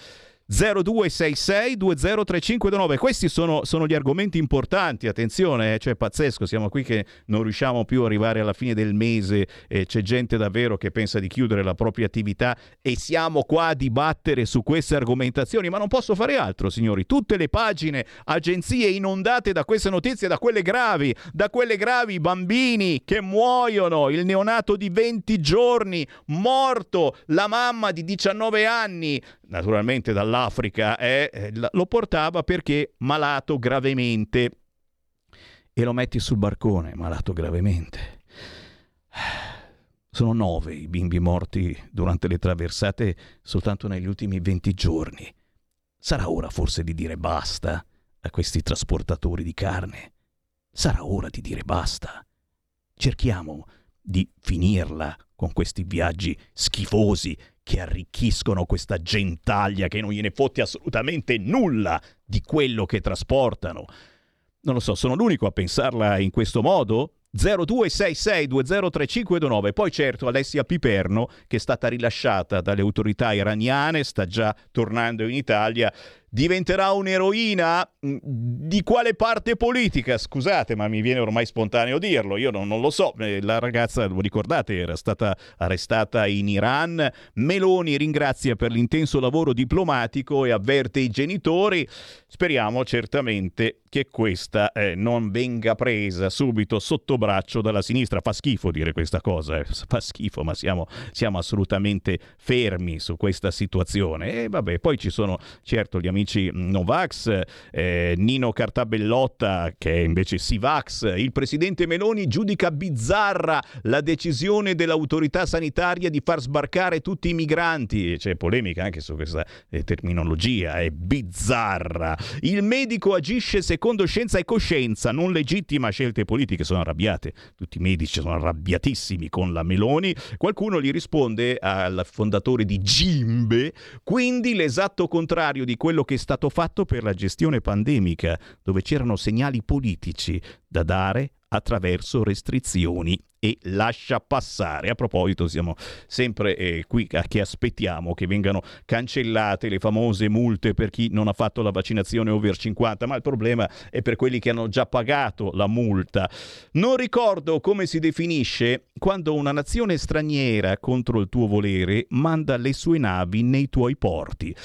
0266 203529. Questi sono, sono, gli argomenti importanti, attenzione, eh, cioè pazzesco, siamo qui che non riusciamo più ad arrivare alla fine del mese, eh, c'è gente davvero che pensa di chiudere la propria attività e siamo qua a dibattere su queste argomentazioni, ma non posso fare altro, signori. Tutte le pagine, agenzie inondate da queste notizie, da quelle gravi, da quelle gravi, bambini che muoiono, il neonato di 20 giorni, morto, la mamma di 19 anni, naturalmente dall'Africa, eh, lo portava perché malato gravemente. E lo metti sul barcone, malato gravemente. Sono nove i bimbi morti durante le traversate soltanto negli ultimi 20 giorni. Sarà ora forse di dire basta a questi trasportatori di carne? Sarà ora di dire basta. Cerchiamo di finirla con questi viaggi schifosi che arricchiscono questa gentaglia che non gliene fotte assolutamente nulla di quello che trasportano. Non lo so, sono l'unico a pensarla in questo modo? 0266203529. Poi certo Alessia Piperno, che è stata rilasciata dalle autorità iraniane, sta già tornando in Italia diventerà un'eroina mm, di quale parte politica? Scusate, ma mi viene ormai spontaneo dirlo, io non, non, lo so. Eh, la ragazza, lo ricordate, era stata arrestata in Iran. Meloni ringrazia per l'intenso lavoro diplomatico e avverte i genitori. Speriamo certamente che questa eh, non venga presa subito sotto braccio dalla sinistra. Fa schifo dire questa cosa, eh. fa schifo, ma siamo, siamo assolutamente fermi su questa situazione. E vabbè, poi ci sono certo gli amici amici Novax, eh, Nino Cartabellotta che è invece Sivax, il presidente Meloni giudica bizzarra la decisione dell'autorità sanitaria di far sbarcare tutti i migranti, c'è polemica anche su questa eh, terminologia, è bizzarra. Il medico agisce secondo scienza e coscienza, non legittima. Scelte politiche, sono arrabbiate, tutti i medici sono arrabbiatissimi con la Meloni, qualcuno gli risponde al fondatore di Gimbe, quindi l'esatto contrario di quello che è stato fatto per la gestione pandemica, dove c'erano segnali politici da dare attraverso restrizioni e lascia passare. A proposito, siamo sempre eh, qui a che aspettiamo che vengano cancellate le famose multe per chi non ha fatto la vaccinazione over 50, ma il problema è per quelli che hanno già pagato la multa. Non ricordo come si definisce quando una nazione straniera contro il tuo volere manda le sue navi nei tuoi porti.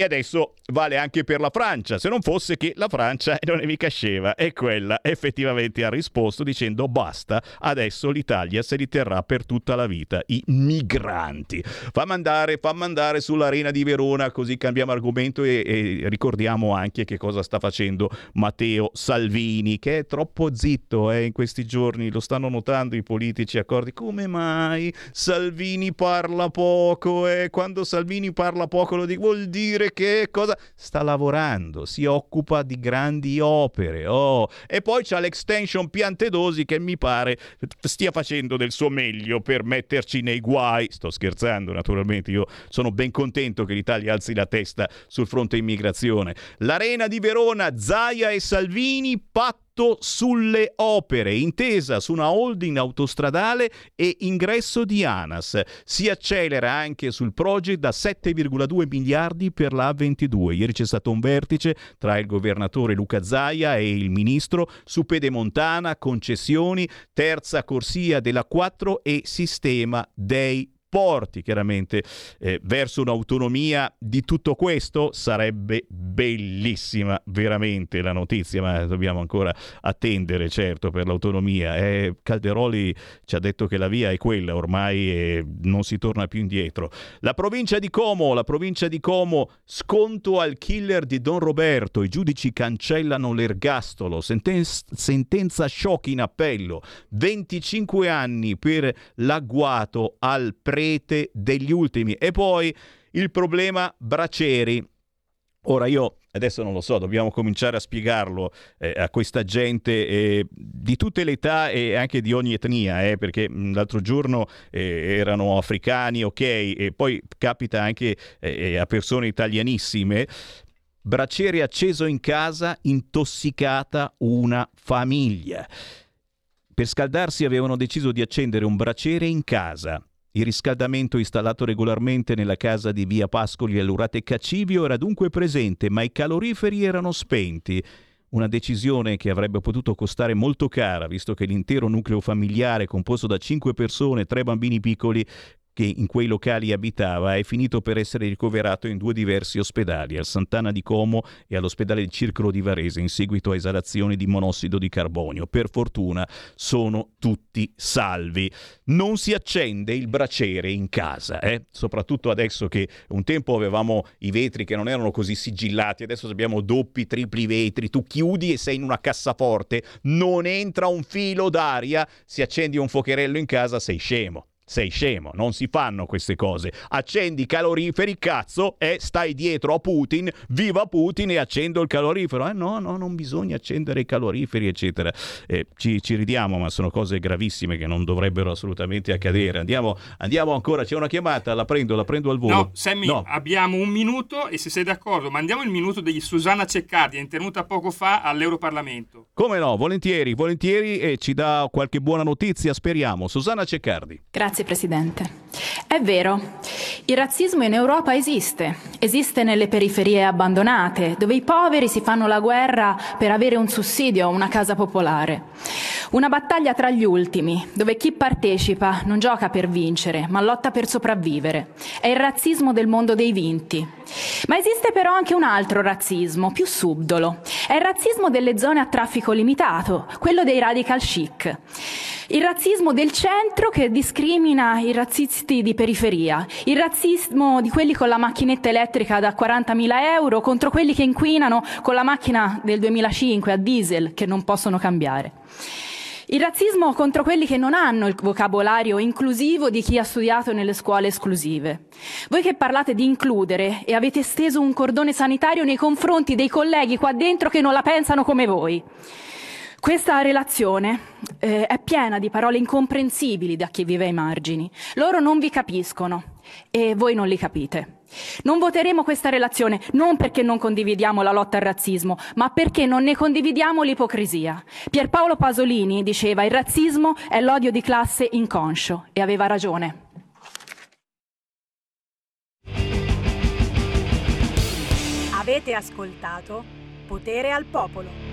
E adesso vale anche per la Francia, se non fosse che la Francia non è mica scema e quella effettivamente ha risposto dicendo basta, adesso l'Italia se li terrà per tutta la vita, i migranti. Fammi andare, fammi andare sull'arena di Verona così cambiamo argomento e, e ricordiamo anche che cosa sta facendo Matteo Salvini che è troppo zitto eh, in questi giorni, lo stanno notando i politici accordi, come mai Salvini parla poco e eh? quando Salvini parla poco lo dico, vuol dire che cosa? Sta lavorando, si occupa di grandi opere. Oh. E poi c'ha l'extension Piantedosi che mi pare stia facendo del suo meglio per metterci nei guai. Sto scherzando naturalmente, io sono ben contento che l'Italia alzi la testa sul fronte immigrazione. L'Arena di Verona, Zaia e Salvini, patto patto sulle opere, intesa su una holding autostradale e ingresso di ANAS. Si accelera anche sul progetto da 7,2 miliardi per la A22. Ieri c'è stato un vertice tra il governatore Luca Zaia e il ministro su Pedemontana, concessioni, terza corsia della 4 e sistema dei porti chiaramente eh, verso un'autonomia di tutto questo sarebbe bellissima veramente la notizia ma dobbiamo ancora attendere certo per l'autonomia. Eh, Calderoli ci ha detto che la via è quella ormai e non si torna più indietro. La provincia di Como la provincia di Como sconto al killer di Don Roberto. I giudici cancellano l'ergastolo. Senten- sentenza shock in appello. 25 anni per l'agguato al pre rete degli ultimi. E poi il problema Braceri. Ora io adesso non lo so, dobbiamo cominciare a spiegarlo eh, a questa gente eh, di tutte le età e anche di ogni etnia, eh, perché mh, l'altro giorno eh, erano africani, ok, e poi capita anche eh, a persone italianissime. Braceri acceso in casa, intossicata una famiglia. Per scaldarsi avevano deciso di accendere un braciere in casa. Il riscaldamento installato regolarmente nella casa di via Pascoli all'Urate Cacivio era dunque presente, ma i caloriferi erano spenti. Una decisione che avrebbe potuto costare molto cara, visto che l'intero nucleo familiare, composto da cinque persone e tre bambini piccoli, che in quei locali abitava è finito per essere ricoverato in due diversi ospedali, al Sant'Anna di Como e all'ospedale di Circolo di Varese, in seguito a esalazioni di monossido di carbonio. Per fortuna sono tutti salvi. Non si accende il braciere in casa, eh? soprattutto adesso che un tempo avevamo i vetri che non erano così sigillati, adesso abbiamo doppi, tripli vetri, tu chiudi e sei in una cassaforte, non entra un filo d'aria, si accendi un fuocherello in casa, sei scemo sei scemo, non si fanno queste cose. Accendi i caloriferi, cazzo, e stai dietro a Putin, viva Putin e accendo il calorifero. Eh no, no, non bisogna accendere i caloriferi, eccetera. Eh, ci, ci, ridiamo, ma sono cose gravissime che non dovrebbero assolutamente accadere. Andiamo, andiamo ancora, c'è una chiamata, la prendo, la prendo al volo. No, Sammy, no. abbiamo un minuto e se sei d'accordo, mandiamo il minuto di Susanna Ceccardi, intervenuta poco fa all'Europarlamento. Come no, volentieri, volentieri e ci dà qualche buona notizia, speriamo. Susanna Ceccardi. Grazie. Grazie Presidente. È vero, il razzismo in Europa esiste, esiste nelle periferie abbandonate, dove i poveri si fanno la guerra per avere un sussidio o una casa popolare. Una battaglia tra gli ultimi, dove chi partecipa non gioca per vincere, ma lotta per sopravvivere. È il razzismo del mondo dei vinti. Ma esiste però anche un altro razzismo, più subdolo. È il razzismo delle zone a traffico limitato, quello dei radical chic. Il razzismo del centro che discrimina i razzisti di periferia. Il razzismo di quelli con la macchinetta elettrica da 40.000 euro contro quelli che inquinano con la macchina del 2005 a diesel che non possono cambiare. Il razzismo contro quelli che non hanno il vocabolario inclusivo di chi ha studiato nelle scuole esclusive. Voi che parlate di includere e avete steso un cordone sanitario nei confronti dei colleghi qua dentro che non la pensano come voi. Questa relazione eh, è piena di parole incomprensibili da chi vive ai margini. Loro non vi capiscono e voi non li capite. Non voteremo questa relazione non perché non condividiamo la lotta al razzismo, ma perché non ne condividiamo l'ipocrisia. Pierpaolo Pasolini diceva il razzismo è l'odio di classe inconscio e aveva ragione. Avete ascoltato Potere al Popolo.